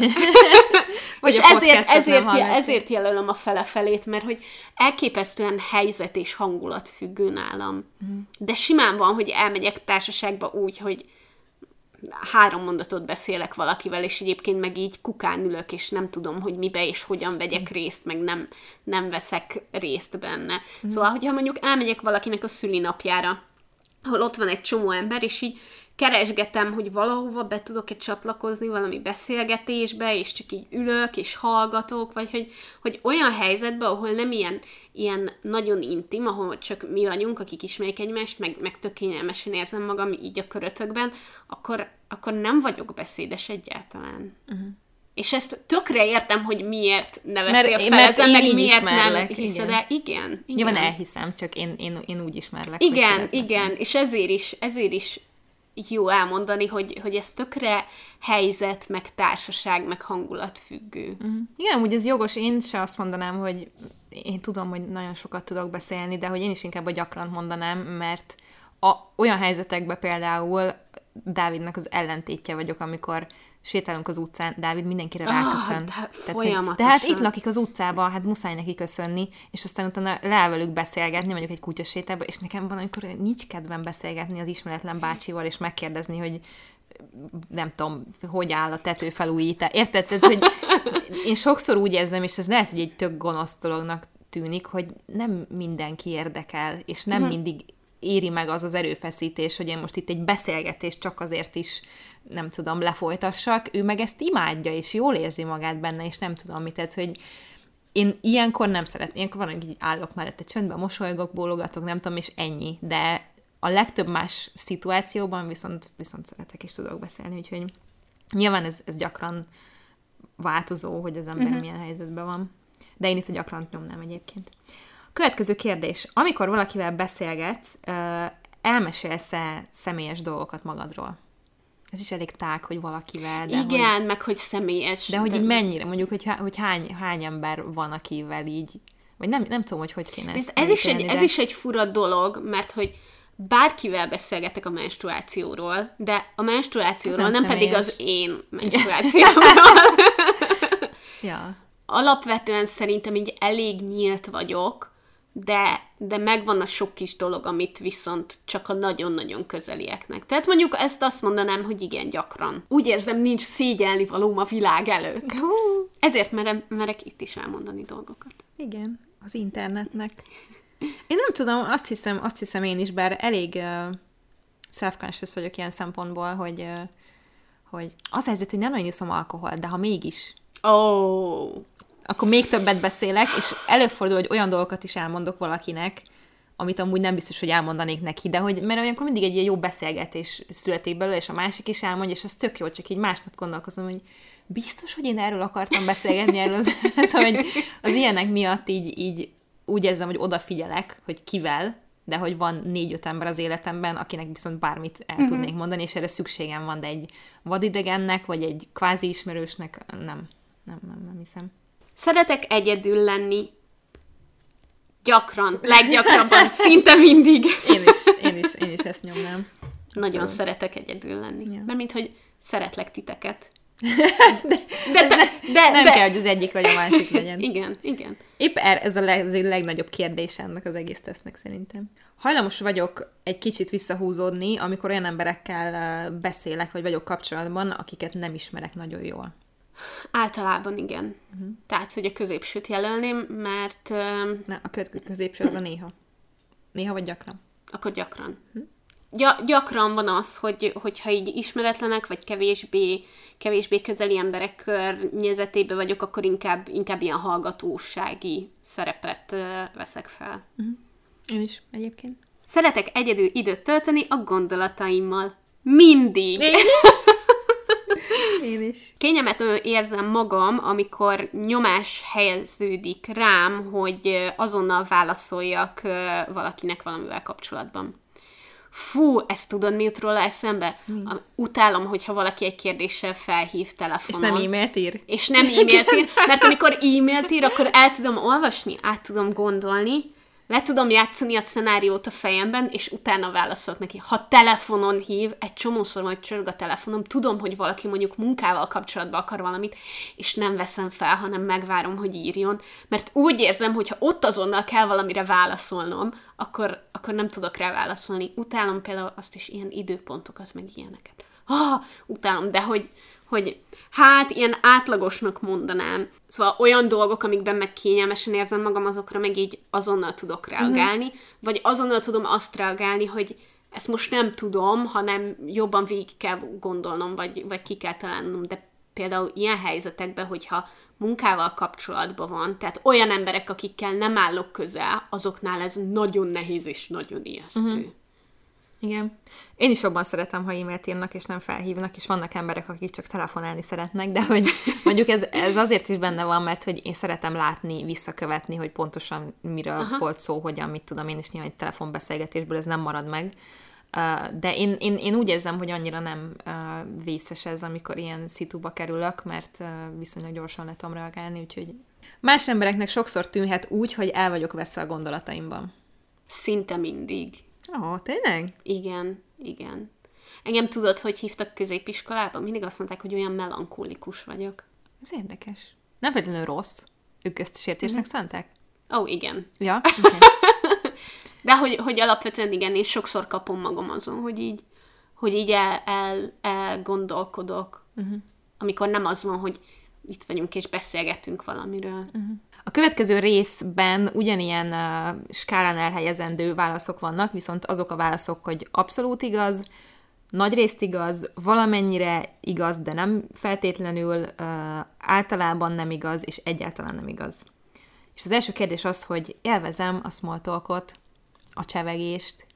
és ezért, ezért, ezért jelölöm a fele felét, mert hogy elképesztően helyzet és hangulat függő nálam. Uh-huh. De simán van, hogy elmegyek társaságba úgy, hogy három mondatot beszélek valakivel, és egyébként meg így kukán ülök, és nem tudom, hogy mibe és hogyan vegyek uh-huh. részt, meg nem, nem veszek részt benne. Uh-huh. Szóval, hogyha mondjuk elmegyek valakinek a szülinapjára, ahol ott van egy csomó ember, és így keresgetem, hogy valahova be tudok-e csatlakozni valami beszélgetésbe, és csak így ülök, és hallgatok, vagy hogy, hogy olyan helyzetben, ahol nem ilyen, ilyen nagyon intim, ahol csak mi vagyunk, akik ismerik egymást, meg, meg tök kényelmesen érzem magam így a körötökben, akkor, akkor nem vagyok beszédes egyáltalán. Uh-huh. És ezt tökre értem, hogy miért nevettél mert, fel mert ezen, meg miért nem hiszed igen. Igen, igen. Nyilván elhiszem, csak én, én, én úgy ismerlek. Igen, igen, és ezért is, ezért is jó elmondani, hogy, hogy ez tökre helyzet, meg társaság, meg hangulat függő. Uh-huh. Igen, úgy ez jogos, én se azt mondanám, hogy én tudom, hogy nagyon sokat tudok beszélni, de hogy én is inkább a gyakran mondanám, mert a, olyan helyzetekben például Dávidnak az ellentétje vagyok, amikor sétálunk az utcán, Dávid mindenkire Ah, ráköszön. de Tehát, folyamatosan. de hát itt lakik az utcában, hát muszáj neki köszönni, és aztán utána leáll velük beszélgetni, mondjuk egy kutyasétába, és nekem van, amikor nincs kedvem beszélgetni az ismeretlen bácsival, és megkérdezni, hogy nem tudom, hogy áll a tető felújítás. Érted? Tehát, hogy én sokszor úgy érzem, és ez lehet, hogy egy tök gonosz dolognak tűnik, hogy nem mindenki érdekel, és nem uh-huh. mindig éri meg az az erőfeszítés, hogy én most itt egy beszélgetést csak azért is, nem tudom, lefolytassak. Ő meg ezt imádja, és jól érzi magát benne, és nem tudom mit, tehát, hogy én ilyenkor nem szeretném, ilyenkor van, hogy így állok mellette, csöndben mosolygok, bólogatok, nem tudom, és ennyi. De a legtöbb más szituációban viszont, viszont szeretek és tudok beszélni, úgyhogy nyilván ez, ez gyakran változó, hogy az ember uh-huh. milyen helyzetben van. De én itt a gyakran nyomnám egyébként. Következő kérdés. Amikor valakivel beszélgetsz, elmesélsz-e személyes dolgokat magadról? Ez is elég tág, hogy valakivel, de hogy, Igen, meg hogy személyes. de hogy így mennyire, mondjuk, hogy, há- hogy hány, hány ember van, akivel így, vagy nem, nem tudom, hogy hogy kéne Ez, ezt ez, is egy, elítélni, ez de- is egy fura dolog, mert hogy bárkivel beszélgetek a menstruációról, de a menstruációról, Ez nem, nem pedig az én menstruációmról. Ja. Alapvetően szerintem így elég nyílt vagyok, de, de megvan a sok kis dolog, amit viszont csak a nagyon-nagyon közelieknek. Tehát mondjuk ezt azt mondanám, hogy igen, gyakran. Úgy érzem, nincs szégyelni valóm a világ előtt. Ezért merem, merek itt is elmondani dolgokat. Igen, az internetnek. Én nem tudom, azt hiszem, azt hiszem én is, bár elég uh, self-conscious vagyok ilyen szempontból, hogy, uh, hogy az a helyzet, hogy nem nagyon iszom alkoholt, de ha mégis, Ó, oh, akkor még többet beszélek, és előfordul, hogy olyan dolgokat is elmondok valakinek, amit amúgy nem biztos, hogy elmondanék neki, de hogy, mert olyankor mindig egy ilyen jó beszélgetés születik belőle, és a másik is elmondja, és az tök jó, csak így másnap gondolkozom, hogy biztos, hogy én erről akartam beszélgetni, erről az, szóval, hogy az ilyenek miatt így, így úgy érzem, hogy odafigyelek, hogy kivel, de hogy van négy-öt ember az életemben, akinek viszont bármit el Mhm. tudnék mondani, és erre szükségem van, de egy vadidegennek, vagy egy kvázi ismerősnek nem, nem, nem, nem hiszem. Szeretek egyedül lenni. Gyakran, leggyakrabban, szinte mindig. Én is, én is, én is ezt nyomnám. Nagyon Abszolút. szeretek egyedül lenni. Ja. Mert mint, hogy szeretlek titeket. De, de, de, de, Nem de kell, hogy az egyik vagy a másik legyen. Igen, igen. Épp er, ez a leg, ez egy legnagyobb kérdés ennek az egész tesznek szerintem. Hajlamos vagyok egy kicsit visszahúzódni, amikor olyan emberekkel ö, beszélek, vagy vagyok kapcsolatban, akiket nem ismerek nagyon jól. Általában igen. Uh-huh. Tehát, hogy a középsőt jelölném, mert uh, Na, a kö- középső az a néha. Néha vagy gyakran. akkor gyakran. Mhm. Gy- gyakran van az, hogy, hogyha így ismeretlenek, vagy kevésbé, kevésbé közeli emberek környezetében vagyok, akkor inkább, inkább ilyen hallgatósági szerepet uh, veszek fel. Én is egyébként. Szeretek egyedül időt tölteni a gondolataimmal. Mindig! Én is. Kényelmetlenül érzem magam, amikor nyomás helyeződik rám, hogy azonnal válaszoljak valakinek valamivel kapcsolatban. Fú, ezt tudod, mi jut róla eszembe? A, utálom, hogyha valaki egy kérdéssel felhív És telefonon. nem e-mailt ír? És nem e-mailt ír, mert amikor e-mailt ír, akkor el tudom olvasni, át tudom gondolni, le tudom játszani a szenáriót a fejemben, és utána válaszolok neki. Ha telefonon hív, egy csomószor majd csörg a telefonom, tudom, hogy valaki mondjuk munkával kapcsolatban akar valamit, és nem veszem fel, hanem megvárom, hogy írjon, mert úgy érzem, hogy ha ott azonnal kell valamire válaszolnom, akkor, akkor nem tudok rá válaszolni. Utálom például azt is ilyen időpontokat, meg ilyeneket. Ah, utálom, de hogy, hogy hát ilyen átlagosnak mondanám. Szóval olyan dolgok, amikben meg kényelmesen érzem magam, azokra meg így azonnal tudok reagálni, uh-huh. vagy azonnal tudom azt reagálni, hogy ezt most nem tudom, hanem jobban végig kell gondolnom, vagy, vagy ki kell találnom, de például ilyen helyzetekben, hogyha munkával kapcsolatban van, tehát olyan emberek, akikkel nem állok közel, azoknál ez nagyon nehéz és nagyon ijesztő. Uh-huh. Igen. Én is jobban szeretem, ha e-mailt írnak, és nem felhívnak, és vannak emberek, akik csak telefonálni szeretnek, de hogy mondjuk ez, ez azért is benne van, mert hogy én szeretem látni, visszakövetni, hogy pontosan miről Aha. volt szó, hogyan, mit tudom én, és nyilván egy telefonbeszélgetésből ez nem marad meg. De én, én, én úgy érzem, hogy annyira nem vészes ez, amikor ilyen szituba kerülök, mert viszonylag gyorsan le tudom reagálni, úgyhogy más embereknek sokszor tűnhet úgy, hogy el vagyok veszve a gondolataimban. Szinte mindig. Oh, tényleg? Igen, igen. Engem tudod, hogy hívtak középiskolában? Mindig azt mondták, hogy olyan melankólikus vagyok. Ez érdekes. Nem feltétlenül rossz. Ők ezt sértésnek Mhm. szánták? Ó, oh, igen. Ja? Okay. De hogy, hogy alapvetően igen, és sokszor kapom magam azon, hogy így, hogy így el, el, elgondolkodok, uh-huh. amikor nem az van, hogy itt vagyunk és beszélgetünk valamiről. Uh-huh. A következő részben ugyanilyen uh, skálán elhelyezendő válaszok vannak, viszont azok a válaszok, hogy abszolút igaz, nagy részt igaz, valamennyire igaz, de nem feltétlenül, uh, általában nem igaz, és egyáltalán nem igaz. És az első kérdés az, hogy élvezem a small talkot, a csevegést.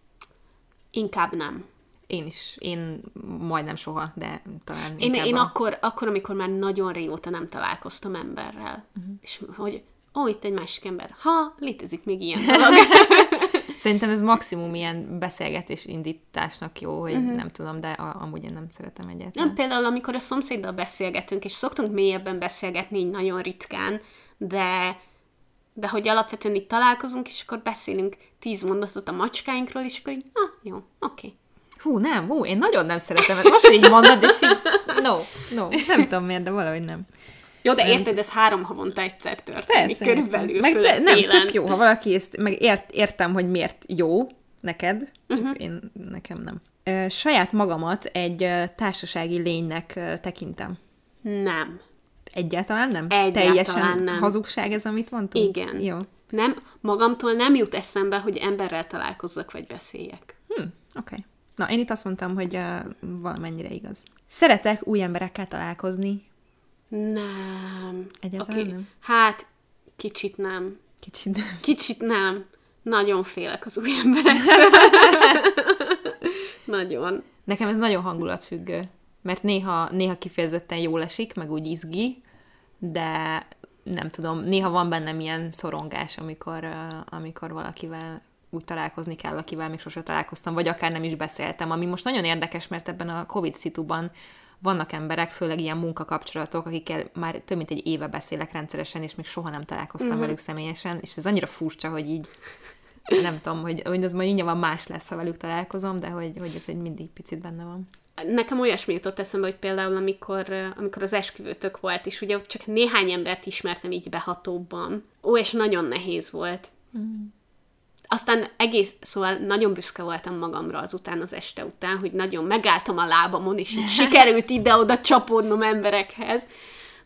Inkább nem. Én is, én majdnem soha, de talán Én, én a- akkor, akkor, amikor már nagyon régóta nem találkoztam emberrel, uh-huh. és hogy ó, itt egy másik ember. Ha, létezik még ilyen dolog. Szerintem ez maximum ilyen beszélgetés indításnak jó, hogy uh-huh. nem tudom, de a, amúgy én nem szeretem egyáltalán. Nem, például amikor a szomszéddal beszélgetünk, és szoktunk mélyebben beszélgetni így nagyon ritkán, de, de hogy alapvetően itt találkozunk, és akkor beszélünk tíz mondatot a macskáinkról, és akkor így, ah, jó, oké. Okay. Hú, nem, hú, én nagyon nem szeretem ezt. Most így mondod, és így, no, no, nem tudom miért, de valahogy nem. Jó, de érted, ez három havonta egyszer történik, Persze. körülbelül, meg te, nem, télen. tök jó, ha valaki ezt, meg ért, értem, hogy miért jó neked, csak uh-huh. én, nekem nem. Ö, saját magamat egy társasági lénynek tekintem. Nem. Egyáltalán nem? Egyáltalán Teljesen nem. hazugság ez, amit mondtunk? Igen. Jó. Nem, magamtól nem jut eszembe, hogy emberrel találkozzak, vagy beszéljek. Hm, oké. Okay. Na, én itt azt mondtam, hogy uh, valamennyire igaz. Szeretek új emberekkel találkozni. Nem. Egyáltalán Oké. nem? Hát, kicsit nem. Kicsit. Kicsit nem. Nagyon félek az új emberektől. Nagyon. Nekem ez nagyon hangulatfüggő, mert néha, néha kifejezetten jól esik, meg úgy izgi, de nem tudom, néha van bennem ilyen szorongás, amikor, amikor valakivel úgy találkozni kell, akivel még sose találkoztam, vagy akár nem is beszéltem, ami most nagyon érdekes, mert ebben a Covid szituban vannak emberek, főleg ilyen munkakapcsolatok, akikkel már több mint egy éve beszélek rendszeresen, és még soha nem találkoztam uh-huh. velük személyesen, és ez annyira furcsa, hogy így nem tudom, hogy, hogy az majd nyilván más lesz, ha velük találkozom, de hogy, hogy ez egy mindig picit benne van. Nekem olyasmi jutott eszembe, hogy például amikor, amikor az esküvőtök volt, és ugye ott csak néhány embert ismertem így behatóbban. Ó, és nagyon nehéz volt. Mm. Aztán egész, szóval nagyon büszke voltam magamra azután, az este után, hogy nagyon megálltam a lábamon, és így sikerült ide-oda csapódnom emberekhez.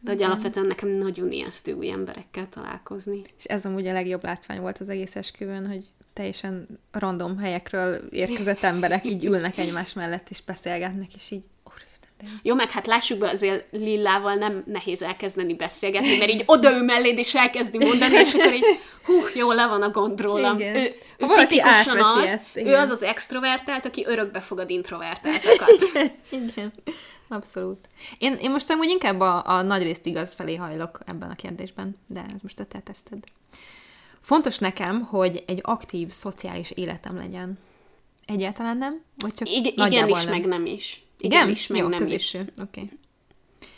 De hogy alapvetően nekem nagyon ijesztő új emberekkel találkozni. És ez amúgy a legjobb látvány volt az egész esküvőn, hogy teljesen random helyekről érkezett emberek így ülnek egymás mellett, és beszélgetnek, és így, de Jó, meg hát lássuk be, azért Lillával nem nehéz elkezdeni beszélgetni, mert így odaül melléd, és elkezdi mondani, és akkor így, hú, jó, le van a gond rólam. Igen. Ő, ő tipikusan az, ezt, ő igen. az az extrovertált, aki örökbe fogad introvertáltakat. Igen, abszolút. Én, én most amúgy inkább a, a nagyrészt igaz felé hajlok ebben a kérdésben, de ez most a te teszted. Fontos nekem, hogy egy aktív szociális életem legyen. Egyáltalán nem? Vagy csak Igen, igen is, meg nem is. Igen? Igen is, meg Jó, nem is. középső. Oké. Okay.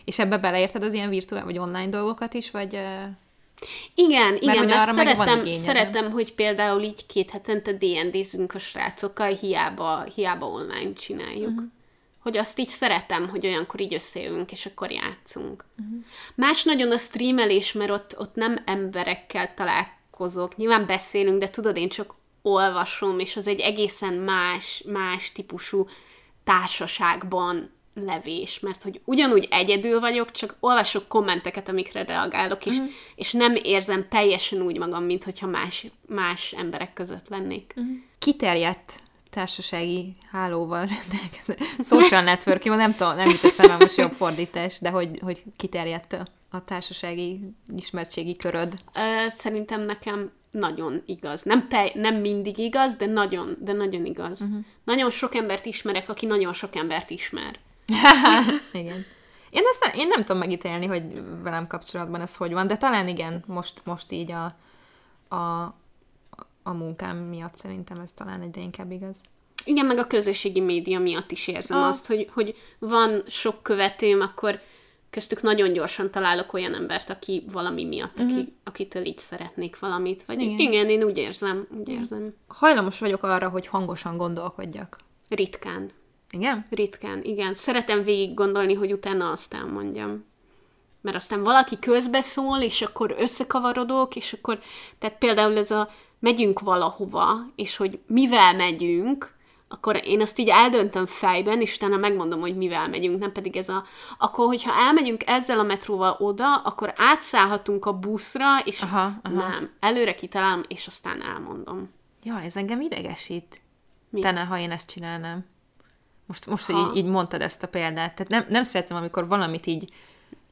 És ebbe beleérted az ilyen virtuál vagy online dolgokat is, vagy... Igen, igen, mert meg van szeretem, igényed, szeretem, hogy például így két hetente D&D-zünk a srácokkal, hiába, hiába online csináljuk. Uh-huh. Hogy azt így szeretem, hogy olyankor így összejövünk, és akkor játszunk. Uh-huh. Más nagyon a streamelés, mert ott, ott nem emberekkel találkozok. Nyilván beszélünk, de tudod, én csak olvasom, és az egy egészen más, más típusú társaságban levés, mert hogy ugyanúgy egyedül vagyok, csak olvasok kommenteket, amikre reagálok, és, uh-huh. és nem érzem teljesen úgy magam, mint hogyha más, más emberek között lennék. Uh-huh. Kiterjedt társasági hálóval rendelkező. Social network, jó, nem tudom, nem jut eszembe most jobb fordítás, de hogy, hogy kiterjedt a, a társasági ismertségi köröd. Ö, Szerintem nekem nagyon igaz. Nem, te, nem mindig igaz, de nagyon, de nagyon igaz. Uh-huh. Nagyon sok embert ismerek, aki nagyon sok embert ismer. igen. Én ezt nem, én nem tudom megítélni, hogy velem kapcsolatban ez hogy van, de talán igen, most, most így a, a, a munkám miatt szerintem ez talán egyre inkább igaz. Igen, meg a közösségi média miatt is érzem Ah. azt, hogy, hogy van sok követőm, akkor köztük nagyon gyorsan találok olyan embert, aki valami miatt, uh-huh. aki, akitől így szeretnék valamit. Vagy Igen. igen, én úgy érzem, úgy érzem. Hajlamos vagyok arra, hogy hangosan gondolkodjak. Ritkán. Igen? Ritkán, igen. Szeretem végig gondolni, hogy utána azt elmondjam. Mert aztán valaki közbeszól, és akkor összekavarodok, és akkor, tehát például ez a megyünk valahova, és hogy mivel megyünk, akkor én azt így eldöntöm fejben, és utána megmondom, hogy mivel megyünk, nem pedig ez a... Akkor, hogyha elmegyünk ezzel a metróval oda, akkor átszállhatunk a buszra, és Aha, aha. nem. Előre kitalálom, és aztán elmondom. Ja, ez engem idegesít. Mi? Te ne, ha én ezt csinálnám. Most, most hogy Ha. így, így mondtad ezt a példát. Tehát nem, nem szeretem, amikor valamit így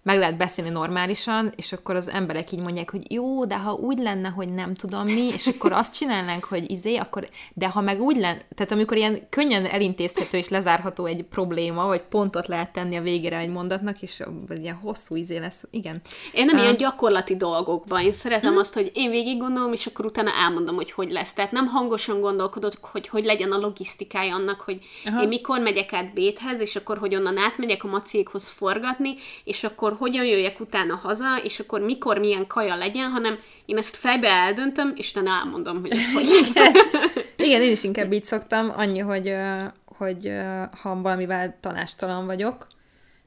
meg lehet beszélni normálisan, és akkor az emberek így mondják, hogy jó, de ha úgy lenne, hogy nem tudom mi, és akkor azt csinálnánk, hogy izé, akkor, de ha meg úgy lenne, tehát amikor ilyen könnyen elintézhető és lezárható egy probléma, vagy pontot lehet tenni a végére egy mondatnak, és ilyen hosszú izé lesz, igen. Én nem Á. ilyen gyakorlati dolgokban. Én szeretem azt, hogy én végig gondolom, és akkor utána elmondom, hogy hogy lesz. Tehát nem hangosan gondolkodok, hogy hogy legyen a logisztikája annak, hogy. Aha. én mikor megyek át Béthez, és akkor hogy onnan átmegyek a macékhoz forgatni, és akkor hogyan jöjjek utána haza, és akkor mikor milyen kaja legyen, hanem én ezt fejbe eldöntöm, és utána elmondom, hogy ez hogy lesz. Igen, én is inkább így szoktam, annyi, hogy, hogy ha valamivel tanástalan vagyok,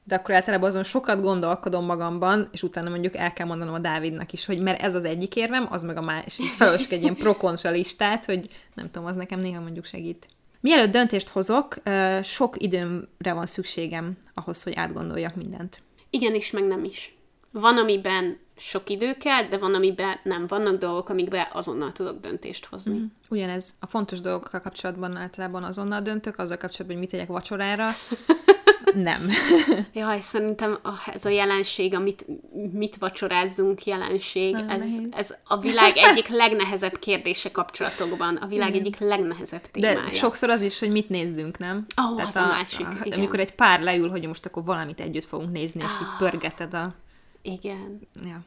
de akkor általában azon sokat gondolkodom magamban, és utána mondjuk el kell mondanom a Dávidnak is, hogy mert ez az egyik érvem, az meg a másik. Felolvasok egy ilyen pro listát, hogy nem tudom, az nekem néha mondjuk segít. Mielőtt döntést hozok, sok időmre van szükségem ahhoz, hogy átgondoljak mindent. Igen is, meg nem is. Van, amiben sok idő kell, de van, amiben nem. Vannak dolgok, amikben azonnal tudok döntést hozni. Mm. Ugyanez a fontos dolgokkal kapcsolatban általában azonnal döntök, azzal kapcsolatban, hogy mit tegyek vacsorára. Nem. Jaj, szerintem a, ez a jelenség, amit mit vacsorázzunk jelenség, Nagyon ez, nehéz. ez a világ egyik legnehezebb kérdése kapcsolatokban, a világ egyik legnehezebb témája. De sokszor az is, hogy mit nézzünk, nem? Ó, az a másik, igen. Amikor egy pár leül, hogy most akkor valamit együtt fogunk nézni, és Ah. így pörgeted a... Igen. Ja.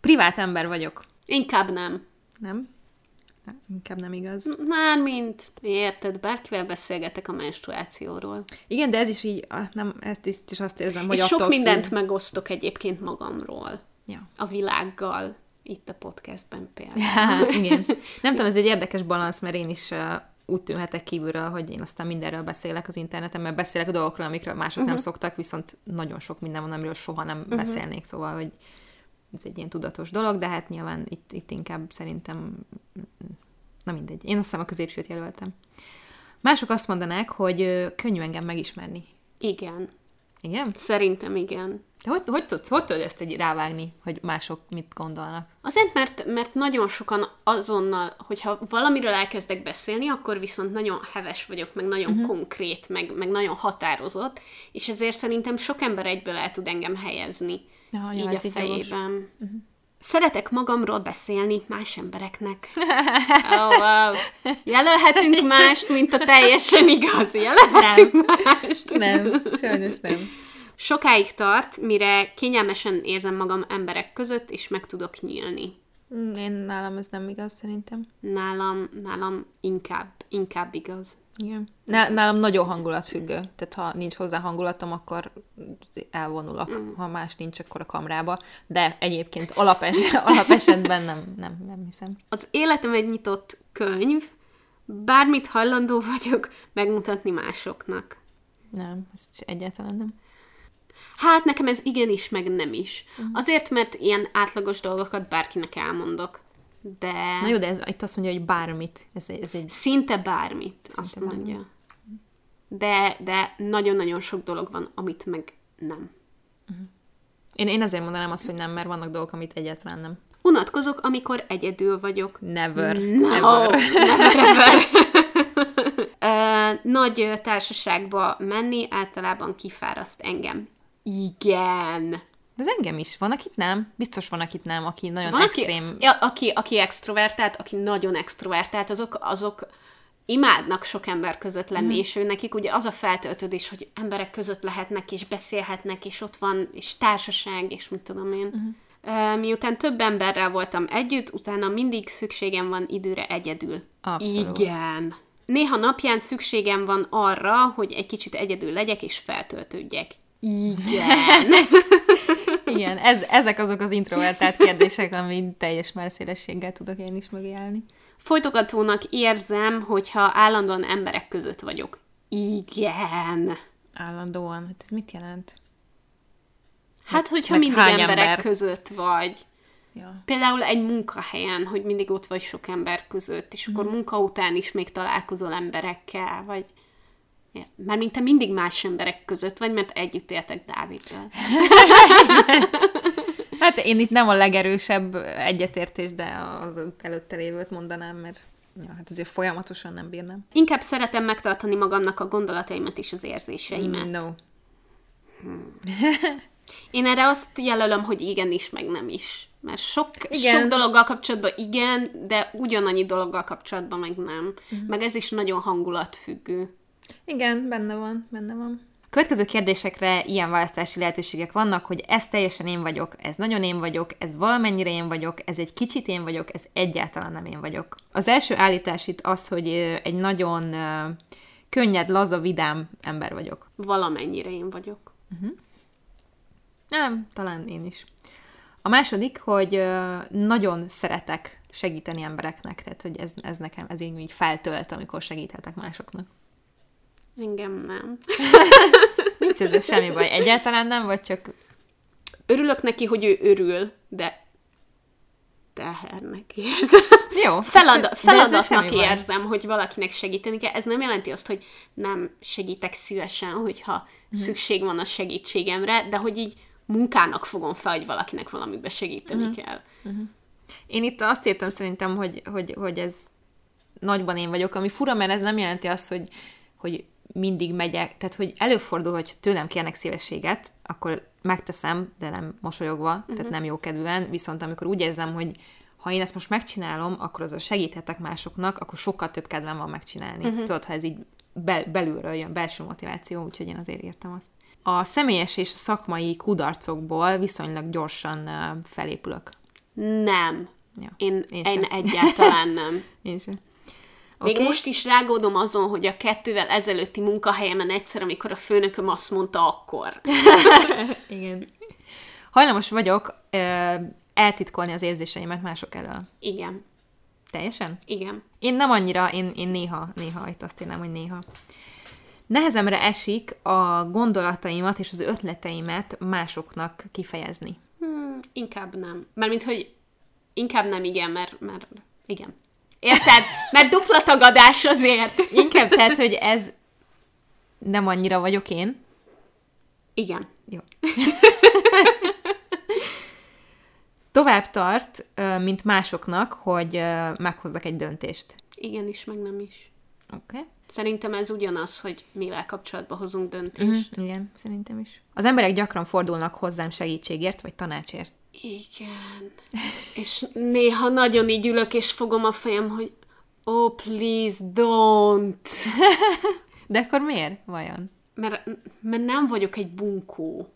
Privát ember vagyok, Inkább nem. nem? Inkább nem igaz. Mármint, érted, bárkivel beszélgetek a menstruációról. Igen, de ez is így, nem, ezt is, is azt érzem, hogy És attól sok mindent függ. megosztok egyébként magamról. Ja. A világgal. Itt a podcastben például. Ja, igen. Nem tudom, ez egy érdekes balansz, mert én is uh, úgy tűnhetek kívülről, hogy én aztán mindenről beszélek az interneten, mert beszélek dolgokról, amikről mások uh-huh. nem szoktak, viszont nagyon sok minden van, amiről soha nem uh-huh. beszélnék, szóval, hogy ez egy ilyen tudatos dolog, de hát nyilván itt, itt inkább szerintem, na mindegy, én azt hiszem a középsőt jelöltem. Mások azt mondanák, hogy könnyű engem megismerni. Igen. Igen? Szerintem igen. De hogy, hogy, tudsz, hogy tudod ezt egy rávágni, hogy mások mit gondolnak? Azért, mert, mert nagyon sokan azonnal, hogyha valamiről elkezdek beszélni, akkor viszont nagyon heves vagyok, meg nagyon uh-huh. konkrét, meg, meg nagyon határozott, és ezért szerintem sok ember egyből el tud engem helyezni Ja, így a fejében. Uh-huh. Szeretek magamról beszélni más embereknek. Oh, wow. Jelölhetünk mást, mint a teljesen igaz. Jelölhetünk nem. mást. Nem, sajnos nem. Sokáig tart, mire kényelmesen érzem magam emberek között, és meg tudok nyílni. Mm, Én nálam ez nem igaz, szerintem. Nálam, nálam inkább, inkább igaz. Igen. Ná- nálam nagyon hangulatfüggő. Tehát ha nincs hozzá hangulatom, akkor elvonulok. Mm. Ha más nincs, akkor a kamrába. De egyébként alapes- alapesetben nem, nem, nem hiszem. Az életem egy nyitott könyv, bármit hajlandó vagyok megmutatni másoknak. Nem, ez egyáltalán nem. Hát nekem ez igenis, meg nem is. Azért, mert ilyen átlagos dolgokat bárkinek elmondok. De Na jó, de ez, itt azt mondja, hogy bármit. Ez, ez egy... szinte bármit, Szinte azt bármit. mondja. De, de nagyon-nagyon sok dolog van, amit meg nem. Én, én azért mondanám azt, hogy nem, mert vannak dolgok, amit egyáltalán nem. Unatkozok, amikor egyedül vagyok. Never. No, Ever. never ever. Nagy társaságba menni általában kifáraszt engem. Igen. De ez engem is. Van, akit nem. Biztos van, akit nem, aki nagyon Van, extrém. aki, ja, aki, aki extrovertált, aki nagyon extrovertált, azok, azok imádnak sok ember között lenni, mm. és ő nekik ugye az a feltöltődés, hogy emberek között lehetnek, és beszélhetnek, és ott van, és társaság, és mit tudom én. Mm. Miután több emberrel voltam együtt, utána mindig szükségem van időre egyedül. Abszolút. Igen. Néha napján szükségem van arra, hogy egy kicsit egyedül legyek, és feltöltődjek. Igen. Igen, ez, ezek azok az introvertált kérdések, amit teljes merszélességgel tudok én is mögé állni. Folytogatónak érzem, hogyha állandóan emberek között vagyok. Igen. Állandóan. Hát ez mit jelent? Hát, hogyha mindig emberek ember? között vagy. Ja. Például egy munkahelyen, hogy mindig ott vagy sok ember között, és akkor munka után is még találkozol emberekkel, vagy... Mármint te mindig más emberek között vagy, mert együtt éltek Dáviddal. Hát én itt nem a legerősebb egyetértés, de az előtte lévőt mondanám, mert ja, hát azért folyamatosan nem bírnám. Inkább szeretem megtartani magamnak a gondolataimat és az érzéseimet. No. Én erre azt jelölöm, hogy igenis, meg nem is. Mert sok, Igen. sok dologgal kapcsolatban igen, de ugyanannyi dologgal kapcsolatban meg nem. Uh-huh. Meg ez is nagyon hangulatfüggő. Igen, benne van, benne van. Következő kérdésekre ilyen választási lehetőségek vannak, hogy ez teljesen én vagyok, ez nagyon én vagyok, ez valamennyire én vagyok, ez egy kicsit én vagyok, ez egyáltalán nem én vagyok. Az első állítás itt az, hogy egy nagyon könnyed, laza, vidám ember vagyok. Valamennyire én vagyok. Nem, talán én is. A második, hogy nagyon szeretek segíteni embereknek, tehát hogy ez, ez nekem, ez így, így feltölt, amikor segíthetek másoknak. Engem nem. Nincs ezzel semmi baj. Egyáltalán nem, vagy csak Örülök neki, hogy ő örül, de tehernek érzem. Jó. Felada- feladatnak semmi baj. érzem, hogy valakinek segíteni kell. Ez nem jelenti azt, hogy nem segítek szívesen, hogyha Mhm. mm. szükség van a segítségemre, de hogy így munkának fogom fel, hogy valakinek valamibe segíteni Mhm. mm. kell. Én itt azt értem szerintem, hogy, hogy, hogy ez nagyban én vagyok, ami fura, mert ez nem jelenti azt, hogy, hogy mindig megyek, tehát hogy előfordul, hogy tőlem kérnek szívességet, akkor megteszem, de nem mosolyogva, uh-huh. tehát nem jókedvűen, viszont amikor úgy érzem, hogy ha én ezt most megcsinálom, akkor azzal segíthetek másoknak, akkor sokkal több kedvem van megcsinálni. Uh-huh. Tudod, ha ez így be, belülről jön, belső motiváció, úgyhogy én azért értem azt. A személyes és szakmai kudarcokból viszonylag gyorsan felépülök. Nem. Ja, Én, én én, sem. én egyáltalán nem. Én sem. Még Oké. most is rágódom azon, hogy a kettővel ezelőtti munkahelyemen egyszer, amikor a főnököm azt mondta, akkor. Igen. Hajlamos vagyok ö, eltitkolni az érzéseimet mások elől. Igen. Teljesen? Igen. Én nem annyira, én, én néha, néha, itt azt írnám, hogy néha. Nehezemre esik a gondolataimat és az ötleteimet másoknak kifejezni. Hmm, inkább nem. Mármint, hogy inkább nem igen, mert, mert igen. Érted? Mert dupla tagadás azért. Inkább tehát, hogy ez nem annyira vagyok én. Igen. Jó. Tovább tart, mint másoknak, hogy meghozzak egy döntést. Igen is, meg nem is. Oké? Okay? Szerintem ez ugyanaz, hogy mivel kapcsolatban hozunk döntést. Mm, igen, szerintem is. Az emberek gyakran fordulnak hozzám segítségért, vagy tanácsért. Igen. És néha nagyon így ülök, és fogom a fejem, hogy oh, please, don't. De akkor miért, vajon? Mert, mert nem vagyok egy bunkó.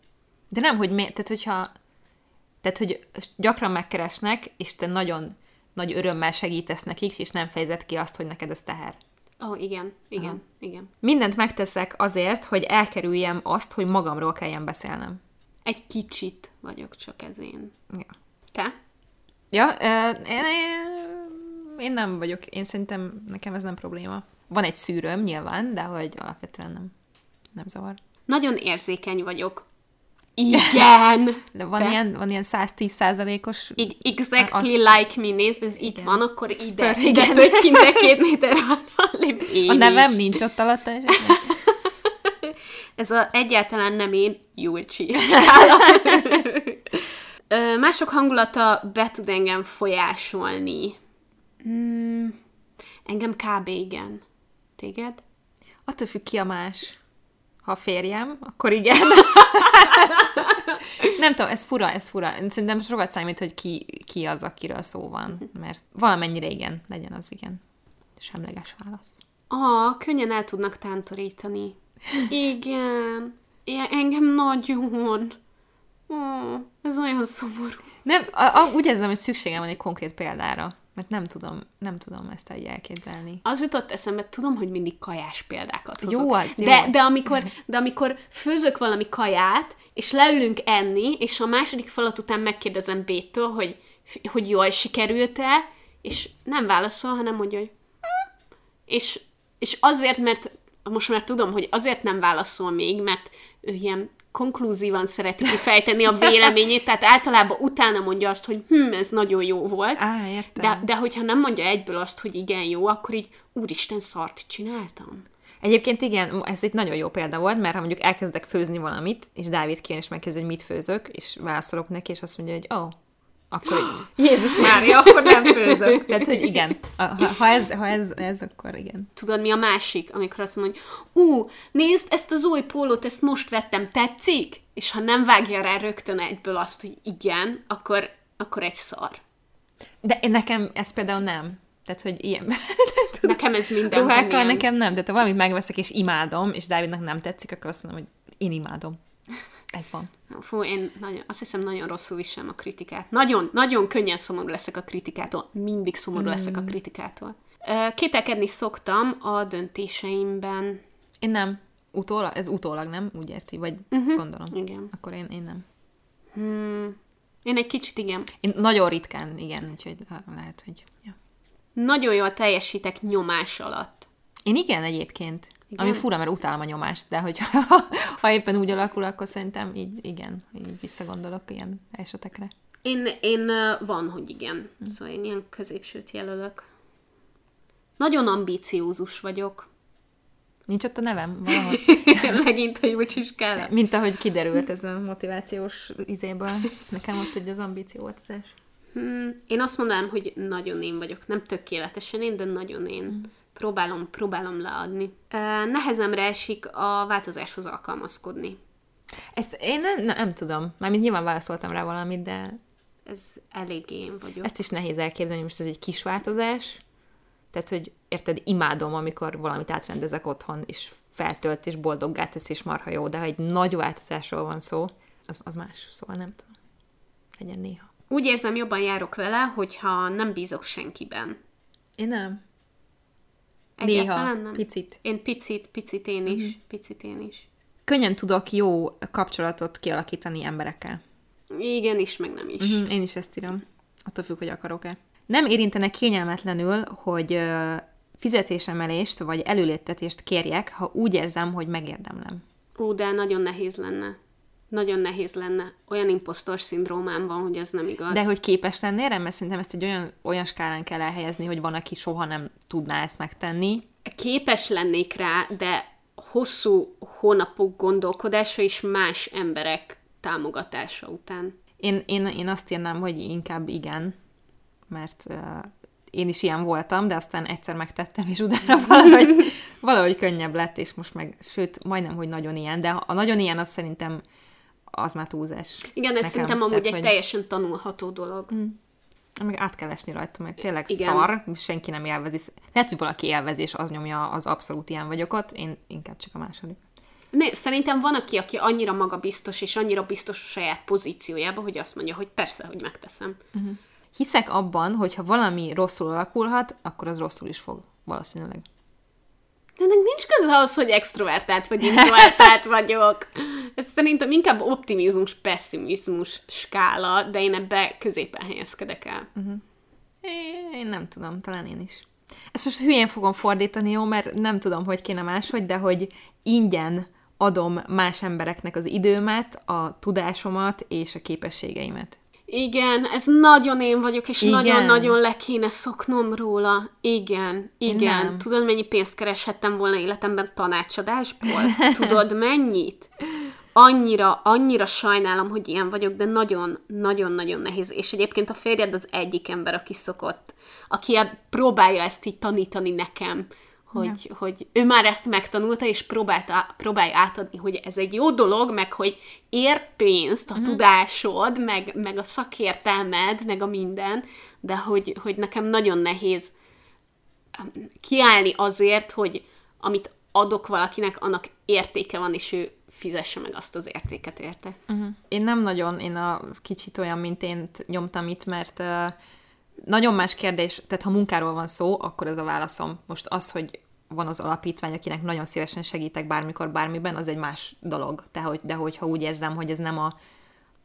De nem, hogy miért, tehát hogyha, tehát hogy gyakran megkeresnek, és te nagyon nagy örömmel segítesz nekik, és nem fejezed ki azt, hogy neked ez teher. Ó, oh, igen, igen, Aha. igen. Mindent megteszek azért, hogy elkerüljem azt, hogy magamról kelljen beszélnem. Egy kicsit vagyok csak ez én. Ja. Te? Ja, én, én, nem vagyok, én szerintem nekem ez nem probléma. Van egy szűrőm nyilván, de hogy alapvetően nem, nem zavar. Nagyon érzékeny vagyok. Igen! De van, Te? ilyen, van ilyen 110 százalékos... Exactly Azt- like me, nézd, ez itt Igen. van, akkor ide, Tör- ide igen. pöttyinte két méter én A nevem is. nincs ott alatta, esetleg? Ez a, egyáltalán nem én, Julcsi. Ö, Mások hangulata be tud engem folyásolni. Mm, engem kb. igen. Téged? Attól függ ki a más. Ha férjem, akkor igen. nem tudom, ez fura, ez fura. Szerintem sokat számít, hogy ki, ki az, akiről szó van. Mert valamennyire igen, legyen az igen. Semleges válasz. Ah, könnyen el tudnak tántorítani. Igen. Ja, engem nagyon. Ó, ez olyan szomorú. Nem, a, a, úgy érzem, hogy szükségem van egy konkrét példára. Mert nem tudom, nem tudom ezt így elképzelni. Az jutott eszembe, tudom, hogy mindig kajás példákat hozok. Jó az, jó de, az. de, amikor, de amikor főzök valami kaját, és leülünk enni, és a második falat után megkérdezem Bétől, hogy, hogy jól sikerült-e, és nem válaszol, hanem mondja, hogy "Hm." és, és azért, mert most már tudom, hogy azért nem válaszol még, mert ő ilyen konklúzívan szereti kifejteni a véleményét, tehát általában utána mondja azt, hogy hm, ez nagyon jó volt. Á, értem. De, de hogyha nem mondja egyből azt, hogy igen, jó, akkor így, úristen, szart csináltam. Egyébként igen, ez egy nagyon jó példa volt, mert ha mondjuk elkezdek főzni valamit, és Dávid kijön és megkezdi, hogy mit főzök, és válaszolok neki, és azt mondja, hogy ó, oh, akkor Jézus Mária, akkor nem főzök. Tehát, hogy igen. Ha, ha, ez, ha ez, ez, akkor igen. Tudod, mi a másik, amikor azt mondja, hogy ú, nézd, ezt az új pólót, ezt most vettem, tetszik? És ha nem vágja rá rögtön egyből azt, hogy igen, akkor, akkor egy szar. De nekem ez például nem. Tehát, hogy ilyen... Nekem ez minden. Ruhákkal nekem nem. Tehát ha valamit megveszek és imádom, és Dávidnak nem tetszik, akkor azt mondom, hogy én imádom. Ez van. Fú, én nagyon, azt hiszem nagyon rosszul viselem a kritikát. Nagyon, nagyon könnyen szomorú leszek a kritikától. Mindig szomorú mm. leszek a kritikától. Kételkedni szoktam a döntéseimben. Én nem. Utólag? Ez utólag, nem? Úgy érti? Vagy uh-huh. gondolom. Igen. Akkor én, én nem. Hmm. Én egy kicsit igen. Én nagyon ritkán, igen, úgyhogy lehet, hogy... Ja. Nagyon jól teljesítek nyomás alatt. Én igen egyébként. Igen? Ami fura, mert utálom a nyomást, de hogy ha, éppen úgy alakul, akkor szerintem így, igen, így visszagondolok ilyen esetekre. Én, én van, hogy igen. Hm. Szóval én ilyen középsőt jelölök. Nagyon ambíciózus vagyok. Nincs ott a nevem valahogy? Megint a jócsiskál. Mint ahogy kiderült ez a motivációs izéből. Nekem ott hogy az ambícióváltozás. Hmm, én azt mondanám, hogy nagyon én vagyok. Nem tökéletesen én, de nagyon én. Hmm próbálom, próbálom leadni. Nehezemre esik a változáshoz alkalmazkodni. Ezt én nem, nem tudom. Mármint nyilván válaszoltam rá valamit, de... Ez elég én vagyok. Ezt is nehéz elképzelni, most ez egy kis változás. Tehát, hogy érted, imádom, amikor valamit átrendezek otthon, és feltölt, és boldoggá tesz, és marha jó, de ha egy nagy változásról van szó, az, az más. Szóval nem tudom. Legyen néha. Úgy érzem, jobban járok vele, hogyha nem bízok senkiben. Én nem. Néha, nem. picit. Én picit, picit én is, mm-hmm. picit én is. Könnyen tudok jó kapcsolatot kialakítani emberekkel. Igen is, meg nem is. Mm-hmm, én is ezt írom. Attól függ, hogy akarok-e. Nem érintenek kényelmetlenül, hogy fizetésemelést vagy előléptetést kérjek, ha úgy érzem, hogy megérdemlem. Ó, de nagyon nehéz lenne nagyon nehéz lenne. Olyan impostor szindrómám van, hogy ez nem igaz. De hogy képes lennél erre? Mert szerintem ezt egy olyan, olyan skálán kell elhelyezni, hogy van, aki soha nem tudná ezt megtenni. Képes lennék rá, de hosszú hónapok gondolkodása és más emberek támogatása után. Én, én, én azt írnám, hogy inkább igen, mert uh, én is ilyen voltam, de aztán egyszer megtettem, és utána valahogy, valahogy könnyebb lett, és most meg, sőt, majdnem, hogy nagyon ilyen, de a nagyon ilyen az szerintem az már túlzás. Igen, ez szerintem amúgy Tehát, egy hogy... teljesen tanulható dolog. Mm. Meg át kell esni rajta, mert tényleg Igen. szar, senki nem élvezi. Lehet, hogy valaki élvezi, és az nyomja, az abszolút ilyen vagyok ott, én inkább csak a második. Ne, szerintem van, aki, aki annyira magabiztos, és annyira biztos a saját pozíciójában, hogy azt mondja, hogy persze, hogy megteszem. Uh-huh. Hiszek abban, hogy ha valami rosszul alakulhat, akkor az rosszul is fog, valószínűleg. De ennek nincs köze ahhoz, hogy extrovertált vagy introvertált vagyok. Ez szerintem inkább optimizmus, pessimizmus skála, de én ebbe középen helyezkedek el. Uh-huh. Én nem tudom, talán én is. Ezt most hülyén fogom fordítani, jó, mert nem tudom, hogy kéne máshogy, de hogy ingyen adom más embereknek az időmet, a tudásomat és a képességeimet. Igen, ez nagyon én vagyok, és nagyon-nagyon le kéne szoknom róla. Igen, igen. Nem. Tudod, mennyi pénzt kereshettem volna életemben tanácsadásból? Tudod, mennyit? Annyira, annyira sajnálom, hogy ilyen vagyok, de nagyon-nagyon-nagyon nehéz. És egyébként a férjed az egyik ember, aki szokott, aki próbálja ezt így tanítani nekem hogy, ja. hogy ő már ezt megtanulta, és próbálta, próbálja átadni, hogy ez egy jó dolog, meg hogy ér pénzt a uh-huh. tudásod, meg, meg a szakértelmed, meg a minden, de hogy, hogy nekem nagyon nehéz kiállni azért, hogy amit adok valakinek, annak értéke van, és ő fizesse meg azt az értéket érte. Uh-huh. Én nem nagyon, én a kicsit olyan, mint én nyomtam itt, mert uh, nagyon más kérdés, tehát ha munkáról van szó, akkor ez a válaszom. Most az, hogy van az alapítvány, akinek nagyon szívesen segítek bármikor, bármiben, az egy más dolog. De, hogy, de hogyha úgy érzem, hogy ez nem a,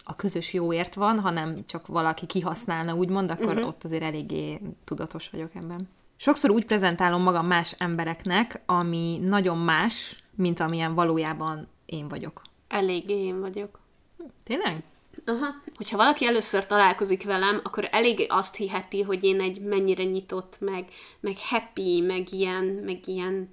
a közös jóért van, hanem csak valaki kihasználna, úgymond, akkor uh-huh. ott azért eléggé tudatos vagyok ebben. Sokszor úgy prezentálom magam más embereknek, ami nagyon más, mint amilyen valójában én vagyok. Eléggé én vagyok. Tényleg? Aha. Hogyha valaki először találkozik velem, akkor elég azt hiheti, hogy én egy mennyire nyitott, meg, meg happy, meg ilyen, meg ilyen,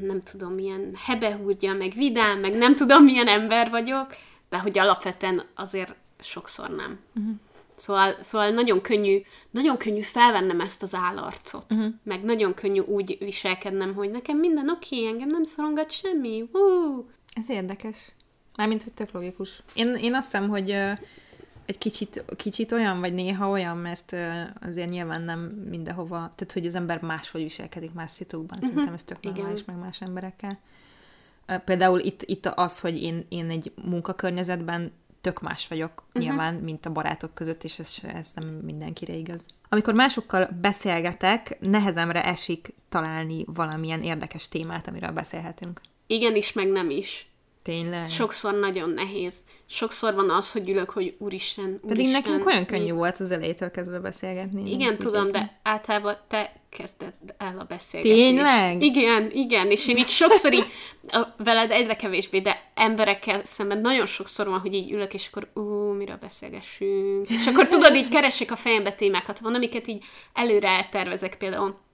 nem tudom, ilyen hebehúrgya, meg vidám, meg nem tudom, milyen ember vagyok, de hogy alapvetően azért sokszor nem. Uh-huh. Szóval, szóval nagyon könnyű, nagyon könnyű felvennem ezt az állarcot, uh-huh. meg nagyon könnyű úgy viselkednem, hogy nekem minden oké, okay, engem nem szorongat semmi, Woo! Ez érdekes. Mármint, hogy tök logikus. Én, én azt hiszem, hogy uh, egy kicsit, kicsit olyan, vagy néha olyan, mert uh, azért nyilván nem mindenhova, tehát hogy az ember máshogy viselkedik más szitukban, uh-huh. szerintem ez tök normális, meg más emberekkel. Uh, például itt, itt az, hogy én, én egy munkakörnyezetben tök más vagyok uh-huh. nyilván, mint a barátok között, és ez, ez nem mindenkire igaz. Amikor másokkal beszélgetek, nehezemre esik találni valamilyen érdekes témát, amiről beszélhetünk. Igen is, meg nem is. Tényleg? Sokszor nagyon nehéz. Sokszor van az, hogy ülök, hogy úristen, úristen. Pedig nekünk olyan könnyű volt az elejétől kezdve beszélgetni. Igen, tudom, érzem. de általában te kezded el a beszélgetést. Tényleg? Igen, igen, és én így sokszor így, veled egyre kevésbé, de emberekkel szemben nagyon sokszor van, hogy így ülök, és akkor ú, miről beszélgessünk. És akkor tudod, így keresek a fejembe témákat, van, amiket így előre eltervezek például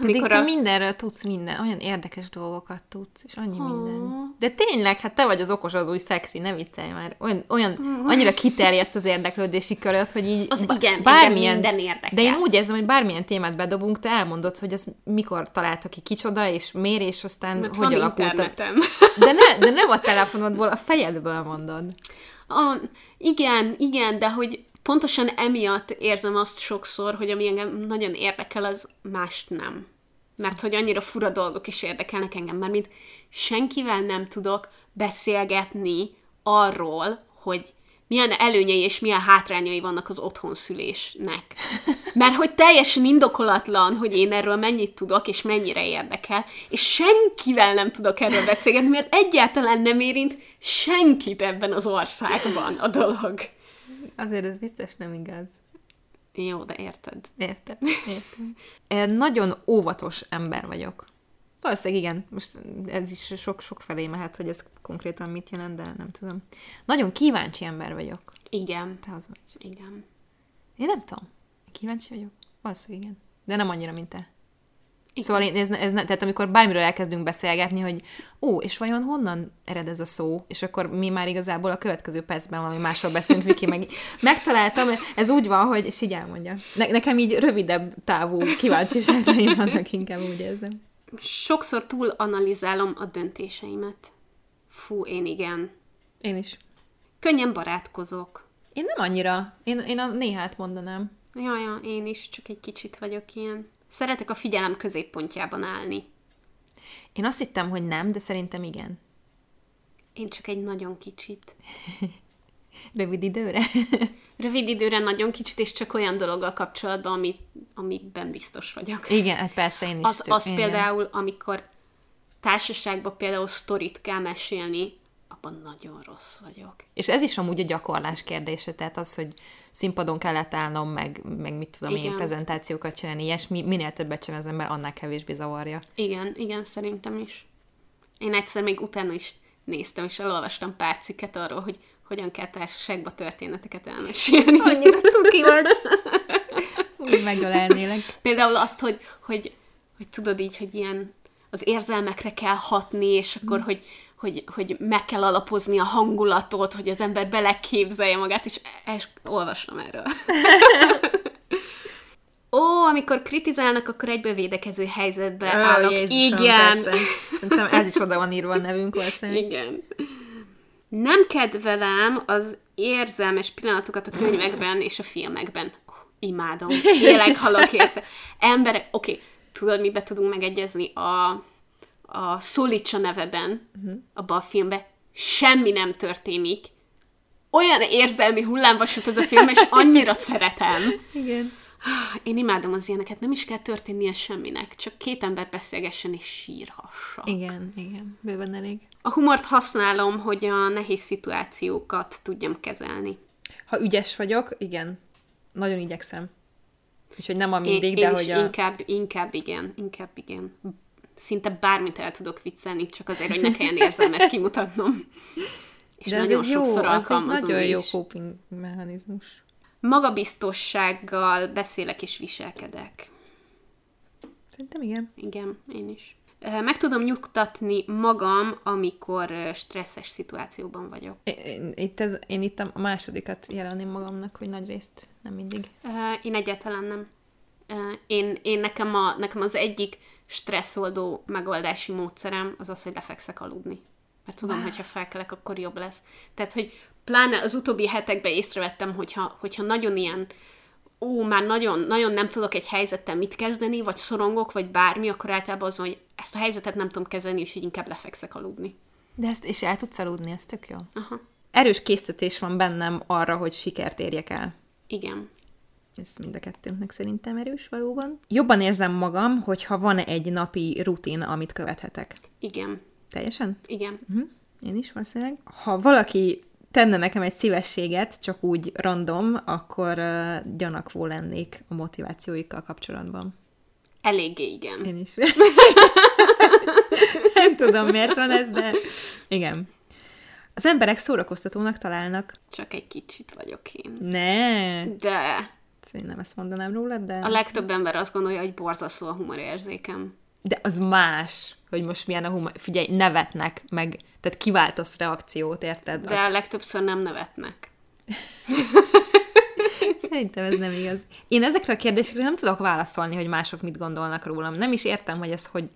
pedig te a... mindenről tudsz minden, olyan érdekes dolgokat tudsz, és annyi oh. minden. De tényleg, hát te vagy az okos, az új szexi, ne viccelj már. Olyan, olyan annyira kiterjedt az érdeklődési köröd, hogy így az igen, bármilyen, minden érdekel. De én úgy érzem, hogy bármilyen témát bedobunk, te elmondod, hogy az mikor találta ki kicsoda, és mér, és aztán Mert hogy alakult. De, ne, de nem a telefonodból, a fejedből mondod. A, igen, igen, de hogy pontosan emiatt érzem azt sokszor, hogy ami engem nagyon érdekel, az mást nem. Mert hogy annyira fura dolgok is érdekelnek engem, mert mint senkivel nem tudok beszélgetni arról, hogy milyen előnyei és milyen hátrányai vannak az otthonszülésnek. Mert hogy teljesen indokolatlan, hogy én erről mennyit tudok, és mennyire érdekel, és senkivel nem tudok erről beszélgetni, mert egyáltalán nem érint senkit ebben az országban a dolog. Azért ez biztos nem igaz. Jó, de érted. Érted, érted. Nagyon óvatos ember vagyok. Valószínűleg igen, most ez is sok-sok felé mehet, hogy ez konkrétan mit jelent, de nem tudom. Nagyon kíváncsi ember vagyok. Igen. Te az vagy. Igen. Én nem tudom. Kíváncsi vagyok? Valószínűleg igen. De nem annyira, mint te. Igen. Szóval én, ez, ez, tehát amikor bármiről elkezdünk beszélgetni, hogy ó, és vajon honnan ered ez a szó, és akkor mi már igazából a következő percben valami másról beszélünk, Viki, meg megtaláltam, ez úgy van, hogy, és így elmondja. Ne, nekem így rövidebb távú kíváncsiságaim vannak, inkább úgy érzem. Sokszor túl analizálom a döntéseimet. Fú, én igen. Én is. Könnyen barátkozok. Én nem annyira. Én, én a néhát mondanám. Ja, ja, én is, csak egy kicsit vagyok ilyen. Szeretek a figyelem középpontjában állni. Én azt hittem, hogy nem, de szerintem igen. Én csak egy nagyon kicsit. Rövid időre? Rövid időre nagyon kicsit, és csak olyan dologgal kapcsolatban, ami, amiben biztos vagyok. Igen, hát persze én is. Az, az igen. például, amikor társaságban például sztorit kell mesélni, abban nagyon rossz vagyok. És ez is amúgy a gyakorlás kérdése, tehát az, hogy színpadon kellett állnom, meg, meg mit tudom igen. én, prezentációkat csinálni, ilyesmi, minél többet csinál az ember, annál kevésbé zavarja. Igen, igen, szerintem is. Én egyszer még utána is néztem, és elolvastam pár cikket arról, hogy hogyan kell társaságba történeteket elmesélni. Annyira cuki vagy. Úgy megölelnélek. Például azt, hogy, hogy, hogy tudod így, hogy ilyen az érzelmekre kell hatni, és akkor, hmm. hogy, hogy, hogy meg kell alapozni a hangulatot, hogy az ember beleképzelje magát, és, és olvasom erről. Ó, amikor kritizálnak, akkor egyből védekező helyzetbe Ó, állok. Jézusom, Igen. Persze. Szerintem ez is oda van írva a nevünk valószínűleg. Igen. Nem kedvelem az érzelmes pillanatokat a könyvekben és a filmekben. Oh, imádom. Élek, halok érte. Emberek, oké, okay, tudod, mibe tudunk megegyezni? A a Szólítsa neveden, uh-huh. abban a filmben semmi nem történik. Olyan érzelmi hullámvasút ez a film, és annyira szeretem. Igen. Én imádom az ilyeneket, nem is kell történnie semminek, csak két ember beszélgessen és sírhassak. Igen, igen, bőven elég. A humort használom, hogy a nehéz szituációkat tudjam kezelni. Ha ügyes vagyok, igen, nagyon igyekszem. Úgyhogy nem a mindig, én, de én hogy is a... inkább, inkább igen, inkább igen. Szinte bármit el tudok viccelni, csak azért, hogy ne kelljen érzelmet kimutatnom. És de ez nagyon jó, sokszor egy alkalmazom nagyon jó is. coping mechanizmus. Magabiztossággal beszélek és viselkedek. Szerintem igen. Igen, én is. Meg tudom nyugtatni magam, amikor stresszes szituációban vagyok. Én, itt ez, én itt a másodikat jelölném magamnak, hogy nagy részt nem mindig. Én egyáltalán nem. Én, én nekem, a, nekem az egyik stresszoldó megoldási módszerem az az, hogy lefekszek aludni. Mert tudom, hogy ha felkelek, akkor jobb lesz. Tehát, hogy pláne az utóbbi hetekben észrevettem, hogyha, hogyha nagyon ilyen ó, már nagyon, nagyon nem tudok egy helyzettel mit kezdeni, vagy szorongok, vagy bármi, akkor általában az, hogy ezt a helyzetet nem tudom kezelni, úgyhogy inkább lefekszek aludni. De ezt és el tudsz aludni, ez tök jó. Aha, Erős késztetés van bennem arra, hogy sikert érjek el. igen. Ez mind a kettőnknek szerintem erős valóban. Jobban érzem magam, hogyha van egy napi rutin, amit követhetek. Igen. Teljesen? Igen. Uh-huh. Én is valószínűleg. Ha valaki tenne nekem egy szívességet, csak úgy random, akkor uh, gyanakvó lennék a motivációikkal kapcsolatban. Eléggé igen. Én is. Nem tudom, miért van ez, de igen. Az emberek szórakoztatónak találnak. Csak egy kicsit vagyok én. Ne, De Szerintem ezt mondanám rólad, de... a legtöbb ember azt gondolja, hogy borzasztó a humorérzékem. De az más, hogy most milyen a humor. Figyelj, nevetnek, meg, tehát kiváltasz reakciót, érted? De a legtöbbször nem nevetnek. Szerintem ez nem igaz. Én ezekre a kérdésekre nem tudok válaszolni, hogy mások mit gondolnak rólam. Nem is értem, hogy ez hogy...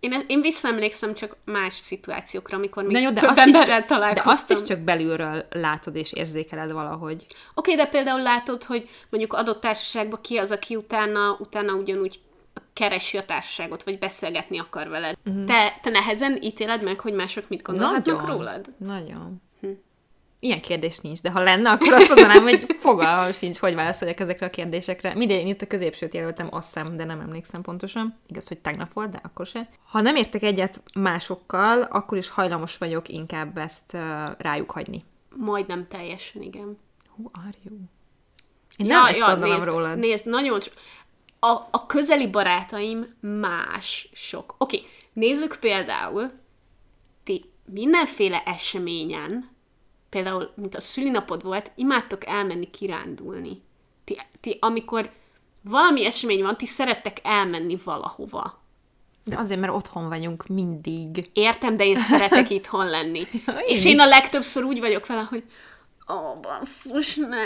Én, én visszaemlékszem csak más szituációkra, amikor még Na jó, de több azt, is emberrel de találkoztam. azt is csak belülről látod és érzékeled valahogy. Oké, de például látod, hogy mondjuk adott társaságban ki az, aki utána, utána ugyanúgy keresi a társaságot, vagy beszélgetni akar veled. Uh-huh. Te, te nehezen ítéled meg, hogy mások mit gondolhatnak Nagyon. rólad? Nagyon. Ilyen kérdés nincs, de ha lenne, akkor azt mondanám, hogy fogalmam sincs, hogy válaszoljak ezekre a kérdésekre. Mindegy, itt a középsőt jelöltem, azt hiszem, de nem emlékszem pontosan. Igaz, hogy tegnap volt, de akkor se. Ha nem értek egyet másokkal, akkor is hajlamos vagyok inkább ezt uh, rájuk hagyni. Majdnem teljesen, igen. Who are you? Én nem ezt gondolom nézd, rólad. Nézd, nagyon so- a, a közeli barátaim más sok. Oké, nézzük például, ti mindenféle eseményen, például, mint a szülinapod volt, imádtok elmenni kirándulni. Ti, ti amikor valami esemény van, ti szerettek elmenni valahova. De azért, mert otthon vagyunk mindig. Értem, de én szeretek itthon lenni. Ja, én és én is. a legtöbbször úgy vagyok vele, hogy ó, basszus, ne.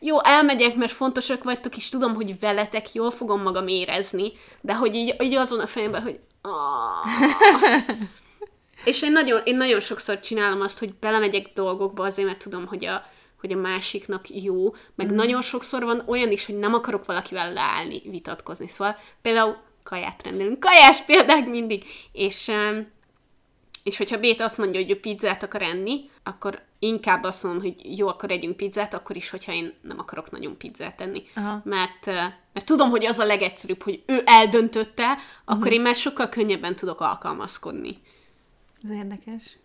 Jó, elmegyek, mert fontosak vagytok, és tudom, hogy veletek jól fogom magam érezni, de hogy így, így azon a fejemben, hogy. És én nagyon, én nagyon sokszor csinálom azt, hogy belemegyek dolgokba azért, mert tudom, hogy a, hogy a másiknak jó, meg mm. nagyon sokszor van olyan is, hogy nem akarok valakivel leállni, vitatkozni. Szóval például kaját rendelünk. Kajás példák mindig. És, és hogyha Béta azt mondja, hogy ő pizzát akar enni, akkor inkább azt mondom, hogy jó, akkor együnk pizzát, akkor is, hogyha én nem akarok nagyon pizzát enni. Aha. Mert, eh, mert tudom, hogy az a legegyszerűbb, hogy ő eldöntötte, akkor én már sokkal könnyebben tudok alkalmazkodni. Ez érdekes.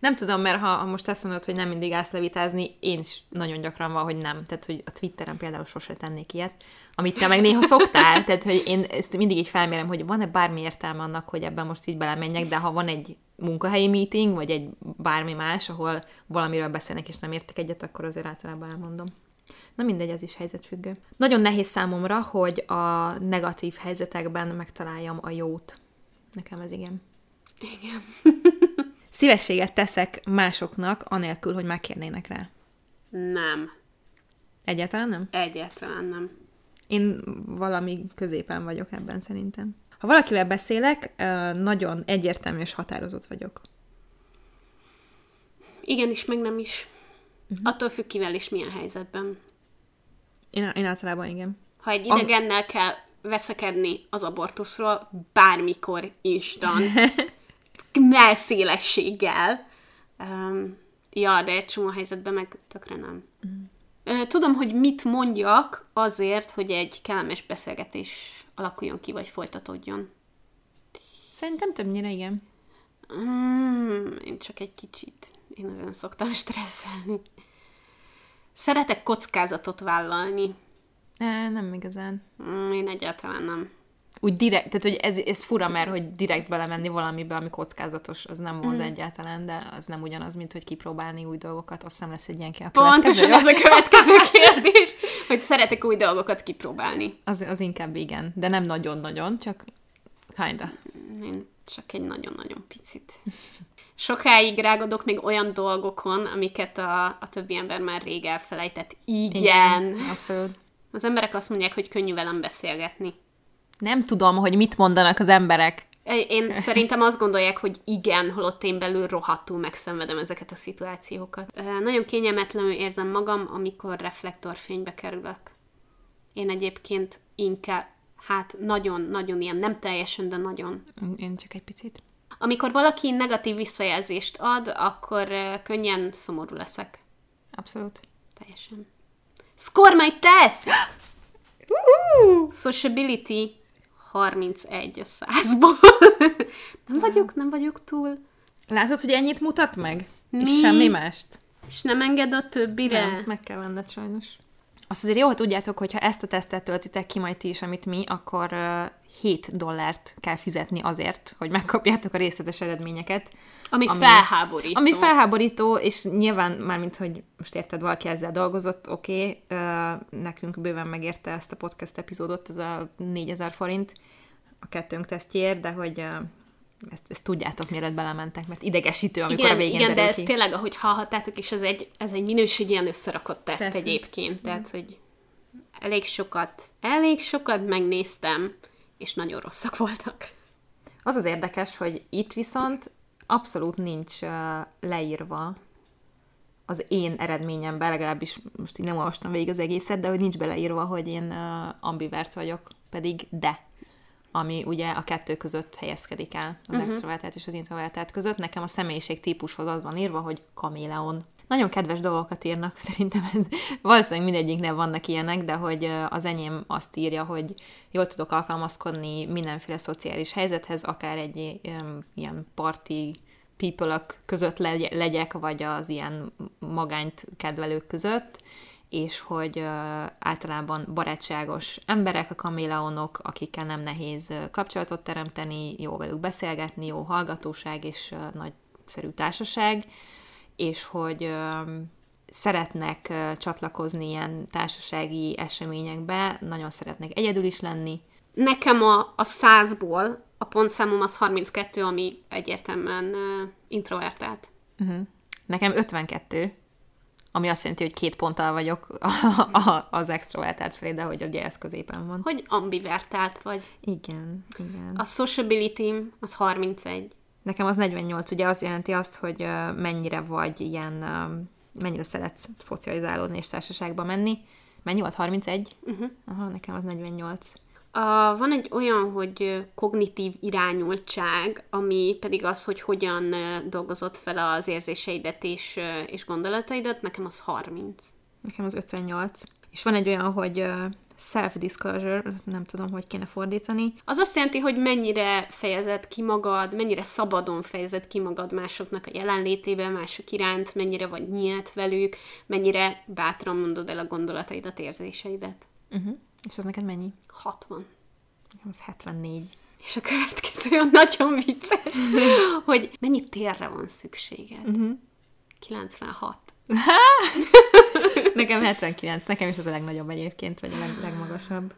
Nem tudom, mert ha, ha most azt mondod, hogy nem mindig állsz levitázni, én is nagyon gyakran van, hogy nem. Tehát, hogy a Twitteren például sose tennék ilyet, amit te meg néha szoktál. Tehát, hogy én ezt mindig így felmérem, hogy van-e bármi értelme annak, hogy ebben most így belemenjek, de ha van egy munkahelyi meeting, vagy egy bármi más, ahol valamiről beszélnek és nem értek egyet, akkor azért általában elmondom. Na mindegy, ez is helyzetfüggő. Nagyon nehéz számomra, hogy a negatív helyzetekben megtaláljam a jót. Nekem ez igen. Igen. Szívességet teszek másoknak, anélkül, hogy megkérnének rá. Nem. Egyáltalán nem? Egyáltalán nem. Én valami középen vagyok ebben szerintem. Ha valakivel beszélek, nagyon egyértelmű és határozott vagyok. Igen is, meg nem is. Uh-huh. Attól függ, kivel és milyen helyzetben. Én, én általában igen. Ha egy idegennel kell veszekedni az abortuszról, bármikor instant, melszélességgel. Um, ja, de egy csomó helyzetben meg tökre nem. Uh, tudom, hogy mit mondjak azért, hogy egy kellemes beszélgetés alakuljon ki, vagy folytatódjon. Szerintem többnyire igen. Mm, én csak egy kicsit. Én ezen szoktam stresszelni. Szeretek kockázatot vállalni. E, nem igazán. Mm, én egyáltalán nem. Úgy direkt, tehát hogy ez, ez fura, mert hogy direkt belemenni valamibe, ami kockázatos, az nem az Mm. egyáltalán, de az nem ugyanaz, mint hogy kipróbálni új dolgokat, azt hiszem lesz egy ilyen a Pontosan ez a következő kérdés, hogy szeretek új dolgokat kipróbálni. Az, az inkább igen, de nem nagyon-nagyon, csak kinda. Én csak egy nagyon-nagyon picit. Sokáig rágadok még olyan dolgokon, amiket a, a többi ember már rég elfelejtett. Igen. Abszolút. Az emberek azt mondják, hogy könnyű velem beszélgetni. Nem tudom, hogy mit mondanak az emberek. Én szerintem azt gondolják, hogy igen, holott én belül rohadtul megszenvedem ezeket a szituációkat. Nagyon kényelmetlenül érzem magam, amikor reflektorfénybe kerülök. Én egyébként inkább, hát nagyon-nagyon ilyen, nem teljesen, de nagyon. Én csak egy picit. Amikor valaki negatív visszajelzést ad, akkor könnyen szomorú leszek. Abszolút. Teljesen. Score my test! Sociability 31 a százból. nem vagyok, nem vagyok túl. Látod, hogy ennyit mutat meg? Mi? És semmi mást? És nem enged a többire. Nem, meg kell venned sajnos. Azt azért jó, hogy tudjátok, hogy ha ezt a tesztet töltitek ki majd ti is, amit mi, akkor uh, 7 dollárt kell fizetni azért, hogy megkapjátok a részletes eredményeket. Ami, Ami- felháborító. Ami felháborító, és nyilván mármint, hogy most érted, valaki ezzel dolgozott, oké, okay, uh, nekünk bőven megérte ezt a podcast epizódot, ez a 4000 forint a kettőnk tesztjéért, de hogy uh, ezt, ezt tudjátok, mielőtt belementek, mert idegesítő, amikor igen, a végén igen, de ez ki. tényleg, ahogy hallhattátok is, ez egy, ez egy minőségien összerakott teszt Persze. egyébként. Tehát, hogy elég sokat, elég sokat megnéztem, és nagyon rosszak voltak. Az az érdekes, hogy itt viszont abszolút nincs uh, leírva az én eredményemben, legalábbis most így nem olvastam végig az egészet, de hogy nincs beleírva, hogy én uh, ambivert vagyok, pedig de ami ugye a kettő között helyezkedik el, az uh-huh. extrovertált és az introvertált között. Nekem a személyiség típushoz az van írva, hogy kaméleon. Nagyon kedves dolgokat írnak, szerintem ez, valószínűleg mindegyiknél vannak ilyenek, de hogy az enyém azt írja, hogy jól tudok alkalmazkodni mindenféle szociális helyzethez, akár egy ilyen, parti people között legy- legyek, vagy az ilyen magányt kedvelők között, és hogy általában barátságos emberek, a kaméleonok, akikkel nem nehéz kapcsolatot teremteni, jó velük beszélgetni, jó hallgatóság és nagyszerű társaság, és hogy szeretnek csatlakozni ilyen társasági eseményekbe, nagyon szeretnek egyedül is lenni. Nekem a, a százból a pontszámom az 32, ami egyértelműen uh, introvertált. Uh-huh. Nekem 52, ami azt jelenti, hogy két ponttal vagyok a, a, az extrovertált felé, de hogy ugye ez középen van. Hogy ambivertált vagy. Igen, igen. A sociability az 31. Nekem az 48, ugye az jelenti azt, hogy mennyire vagy ilyen, mennyire szeretsz szocializálódni és társaságba menni. Mennyi volt? 31? Uh-huh. Aha, nekem az 48. A, van egy olyan, hogy kognitív irányultság, ami pedig az, hogy hogyan dolgozott fel az érzéseidet és, és gondolataidat, nekem az 30. Nekem az 58. És van egy olyan, hogy self-disclosure, nem tudom, hogy kéne fordítani. Az azt jelenti, hogy mennyire fejezed ki magad, mennyire szabadon fejezed ki magad másoknak a jelenlétében, mások iránt, mennyire vagy nyílt velük, mennyire bátran mondod el a gondolataidat, érzéseidet. Uh-huh. És az neked mennyi? 60. Nekem az 74. És a következő olyan nagyon vicces, hogy mennyi térre van szükséged. Uh-huh. 96. Nekem 79, nekem is az a legnagyobb egyébként, vagy a leg, legmagasabb.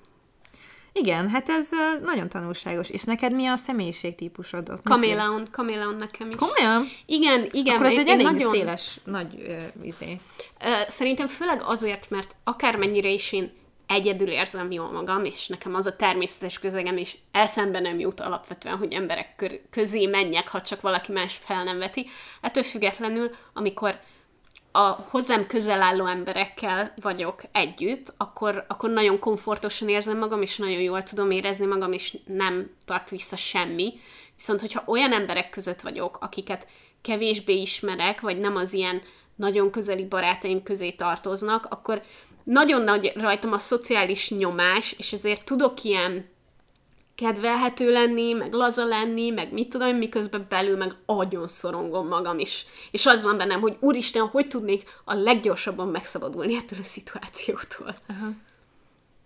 Igen, hát ez nagyon tanulságos. És neked mi a személyiségtípusod? ott? Kaméleon, kaméleon nekem is. Komolyan? Igen, igen. Akkor ez egy elég nagyon- széles, nagy ö, izé. Szerintem főleg azért, mert akármennyire is én egyedül érzem jól magam, és nekem az a természetes közegem is eszembe nem jut alapvetően, hogy emberek közé menjek, ha csak valaki más fel nem veti. Ettől függetlenül, amikor a hozzám közel álló emberekkel vagyok együtt, akkor, akkor nagyon komfortosan érzem magam, és nagyon jól tudom érezni magam, és nem tart vissza semmi. Viszont, hogyha olyan emberek között vagyok, akiket kevésbé ismerek, vagy nem az ilyen nagyon közeli barátaim közé tartoznak, akkor nagyon nagy rajtam a szociális nyomás, és ezért tudok ilyen kedvelhető lenni, meg laza lenni, meg mit tudom, miközben belül meg agyon szorongom magam is. És az van bennem, hogy úristen, hogy tudnék a leggyorsabban megszabadulni ettől a szituációtól. Aha.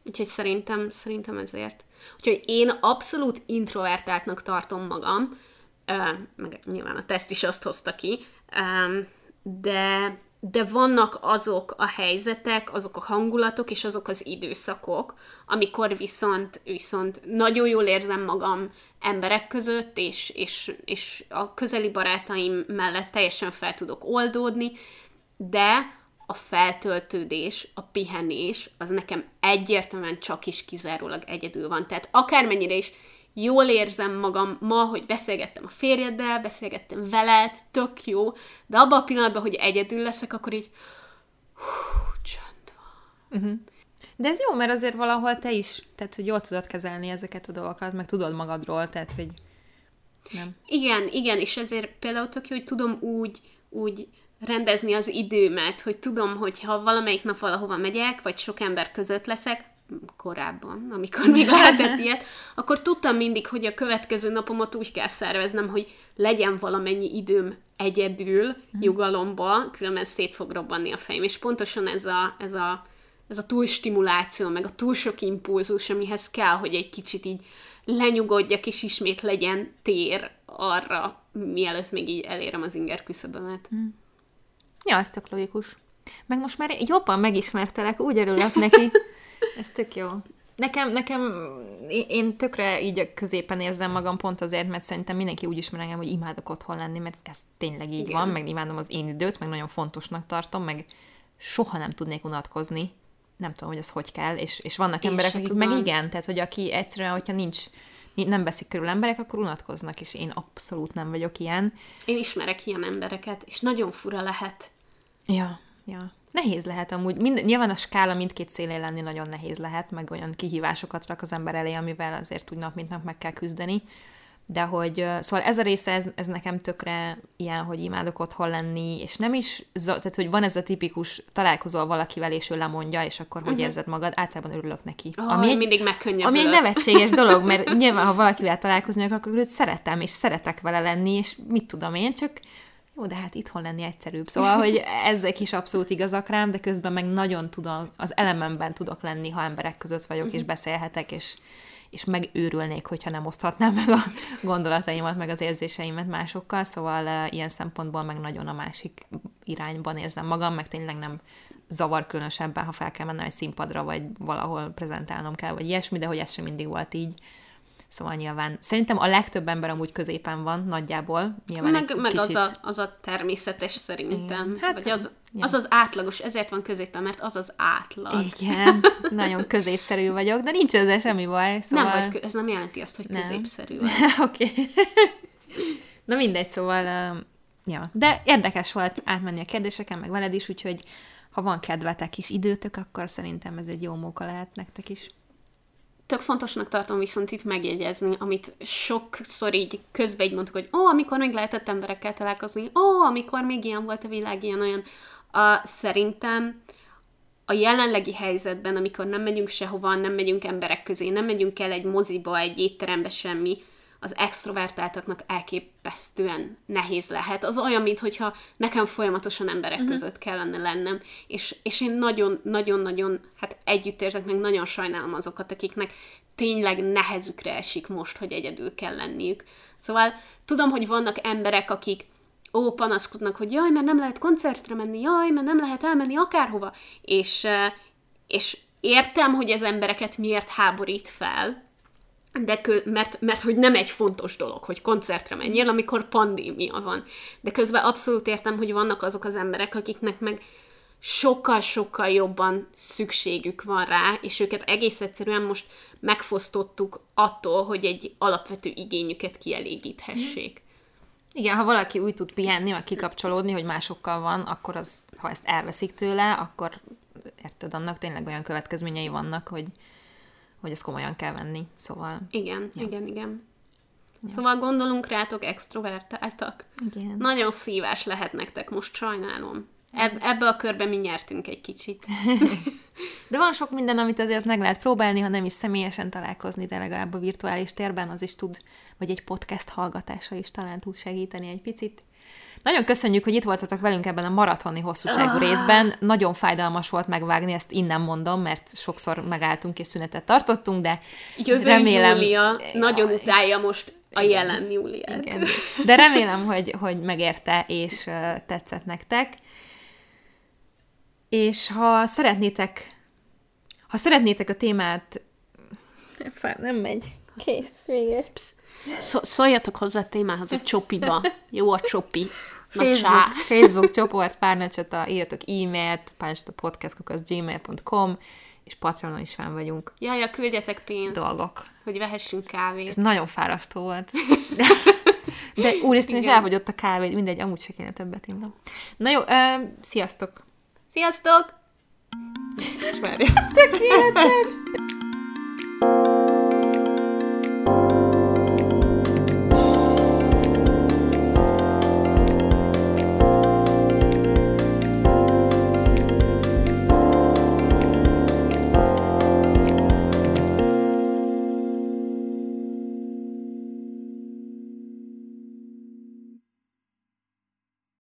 Úgyhogy szerintem, szerintem ezért. Úgyhogy én abszolút introvertáltnak tartom magam, meg nyilván a teszt is azt hozta ki, de, de vannak azok a helyzetek, azok a hangulatok és azok az időszakok, amikor viszont, viszont nagyon jól érzem magam emberek között, és, és, és a közeli barátaim mellett teljesen fel tudok oldódni, de a feltöltődés, a pihenés, az nekem egyértelműen csak is kizárólag egyedül van. Tehát akármennyire is jól érzem magam ma, hogy beszélgettem a férjeddel, beszélgettem veled, tök jó, de abban a pillanatban, hogy egyedül leszek, akkor így hú, csönd van. Uh-huh. De ez jó, mert azért valahol te is, tehát hogy jól tudod kezelni ezeket a dolgokat, meg tudod magadról, tehát hogy nem. Igen, igen, és ezért például tök jó, hogy tudom úgy, úgy rendezni az időmet, hogy tudom, hogy ha valamelyik nap valahova megyek, vagy sok ember között leszek, korábban, amikor még lehetett ilyet, akkor tudtam mindig, hogy a következő napomat úgy kell szerveznem, hogy legyen valamennyi időm egyedül, mm. nyugalomba, különben szét fog robbanni a fejem. És pontosan ez a, ez a, ez a túlstimuláció, meg a túl sok impulzus, amihez kell, hogy egy kicsit így lenyugodjak, és ismét legyen tér arra, mielőtt még így elérem az inger küszöbömet. Mm. Ja, ez tök logikus. Meg most már jobban megismertelek, úgy örülök neki. Ez tök jó. Nekem, nekem, én tökre így középen érzem magam pont azért, mert szerintem mindenki úgy ismer engem, hogy imádok otthon lenni, mert ez tényleg így Igen. van, meg imádom az én időt, meg nagyon fontosnak tartom, meg soha nem tudnék unatkozni. Nem tudom, hogy ez hogy kell, és, és vannak én emberek, akik tudom. meg igen, tehát hogy aki egyszerűen, hogyha nincs, nem veszik körül emberek, akkor unatkoznak, és én abszolút nem vagyok ilyen. Én ismerek ilyen embereket, és nagyon fura lehet. Ja, ja. Nehéz lehet amúgy. Mind, nyilván a skála mindkét szélén lenni nagyon nehéz lehet, meg olyan kihívásokat rak az ember elé, amivel azért úgy nap mint nap meg kell küzdeni. De hogy, szóval ez a része, ez, ez nekem tökre ilyen, hogy imádok otthon lenni, és nem is, tehát hogy van ez a tipikus, találkozol valakivel, és ő lemondja, és akkor hogy uh-huh. érzed magad, általában örülök neki. Oh, ami egy, mindig megkönnyebbülök. Ami egy nevetséges dolog, mert nyilván, ha valakivel találkozni akkor őt szeretem, és szeretek vele lenni, és mit tudom én, csak jó, de hát itthon lenni egyszerűbb. Szóval, hogy ezek is abszolút igazak rám, de közben meg nagyon tudom, az elememben tudok lenni, ha emberek között vagyok, uh-huh. és mhm. beszélhetek, és, és megőrülnék, hogyha nem oszthatnám meg a gondolataimat, meg az érzéseimet másokkal, szóval uh, ilyen szempontból meg nagyon a másik irányban érzem magam, meg tényleg nem zavar különösebben, ha fel kell mennem egy színpadra, vagy valahol prezentálnom kell, vagy ilyesmi, de hogy ez sem mindig volt így. Szóval nyilván szerintem a legtöbb ember amúgy középen van nagyjából. Nyilván meg meg kicsit... az, a, az a természetes szerintem. Hát, Vagy az, ja. az az átlagos, ezért van középen, mert az az átlag. Igen, nagyon középszerű vagyok, de nincs ezzel semmi baj. Szóval... Nem vagy, ez nem jelenti azt, hogy nem. középszerű vagy. Oké. okay. Na mindegy, szóval, ja. De érdekes volt átmenni a kérdéseken, meg veled is, úgyhogy ha van kedvetek is időtök, akkor szerintem ez egy jó móka lehet nektek is tök fontosnak tartom viszont itt megjegyezni, amit sokszor így közben így mondtuk, hogy ó, amikor még lehetett emberekkel találkozni, ó, amikor még ilyen volt a világ, ilyen olyan. A, szerintem a jelenlegi helyzetben, amikor nem megyünk sehova, nem megyünk emberek közé, nem megyünk el egy moziba, egy étterembe, semmi, az extrovertáltaknak elképesztően nehéz lehet. Az olyan, mintha nekem folyamatosan emberek uh-huh. között kellene lennem, és, és én nagyon-nagyon-nagyon, hát együtt érzek, meg nagyon sajnálom azokat, akiknek tényleg nehezükre esik most, hogy egyedül kell lenniük. Szóval tudom, hogy vannak emberek, akik ó, panaszkodnak, hogy jaj, mert nem lehet koncertre menni, jaj, mert nem lehet elmenni akárhova, és, és értem, hogy az embereket miért háborít fel, de kö, mert, mert hogy nem egy fontos dolog, hogy koncertre menjél, amikor pandémia van. De közben abszolút értem, hogy vannak azok az emberek, akiknek meg sokkal-sokkal jobban szükségük van rá, és őket egész egyszerűen most megfosztottuk attól, hogy egy alapvető igényüket kielégíthessék. Igen, ha valaki úgy tud pihenni, vagy kikapcsolódni, hogy másokkal van, akkor az, ha ezt elveszik tőle, akkor érted, annak tényleg olyan következményei vannak, hogy, hogy ezt komolyan kell venni, szóval... Igen, ja. igen, igen. Ja. Szóval gondolunk rátok extrovertáltak. Igen. Nagyon szívás lehet nektek, most sajnálom. Eb- ebbe a körbe mi nyertünk egy kicsit. de van sok minden, amit azért meg lehet próbálni, ha nem is személyesen találkozni, de legalább a virtuális térben az is tud, vagy egy podcast hallgatása is talán tud segíteni egy picit. Nagyon köszönjük, hogy itt voltatok velünk ebben a maratoni hosszúságú Ah. részben. Nagyon fájdalmas volt megvágni, ezt innen mondom, mert sokszor megálltunk és szünetet tartottunk, de Jövő remélem... Júlia nagyon utálja most a jelen Júliát. Igen. De remélem, hogy, hogy megérte, és tetszett nektek. És ha szeretnétek, ha szeretnétek a témát... Fár, nem megy. Kész, vége. Szó- Szóljatok hozzá a témához a csopiba. Jó a csopi. Facebook. Facebook csoport, párnacsata, írjatok e-mailt, párnacsatapodcast.gmail.com, és Patreonon is fenn vagyunk. Jaj, ja, küldjetek pénzt, Dolgok. hogy vehessünk kávét. Ez nagyon fárasztó volt. De, de úristen, Igen. elfogyott a kávé, mindegy, amúgy se kéne többet innom. Na jó, ö, sziasztok! Sziasztok! Tökéletes!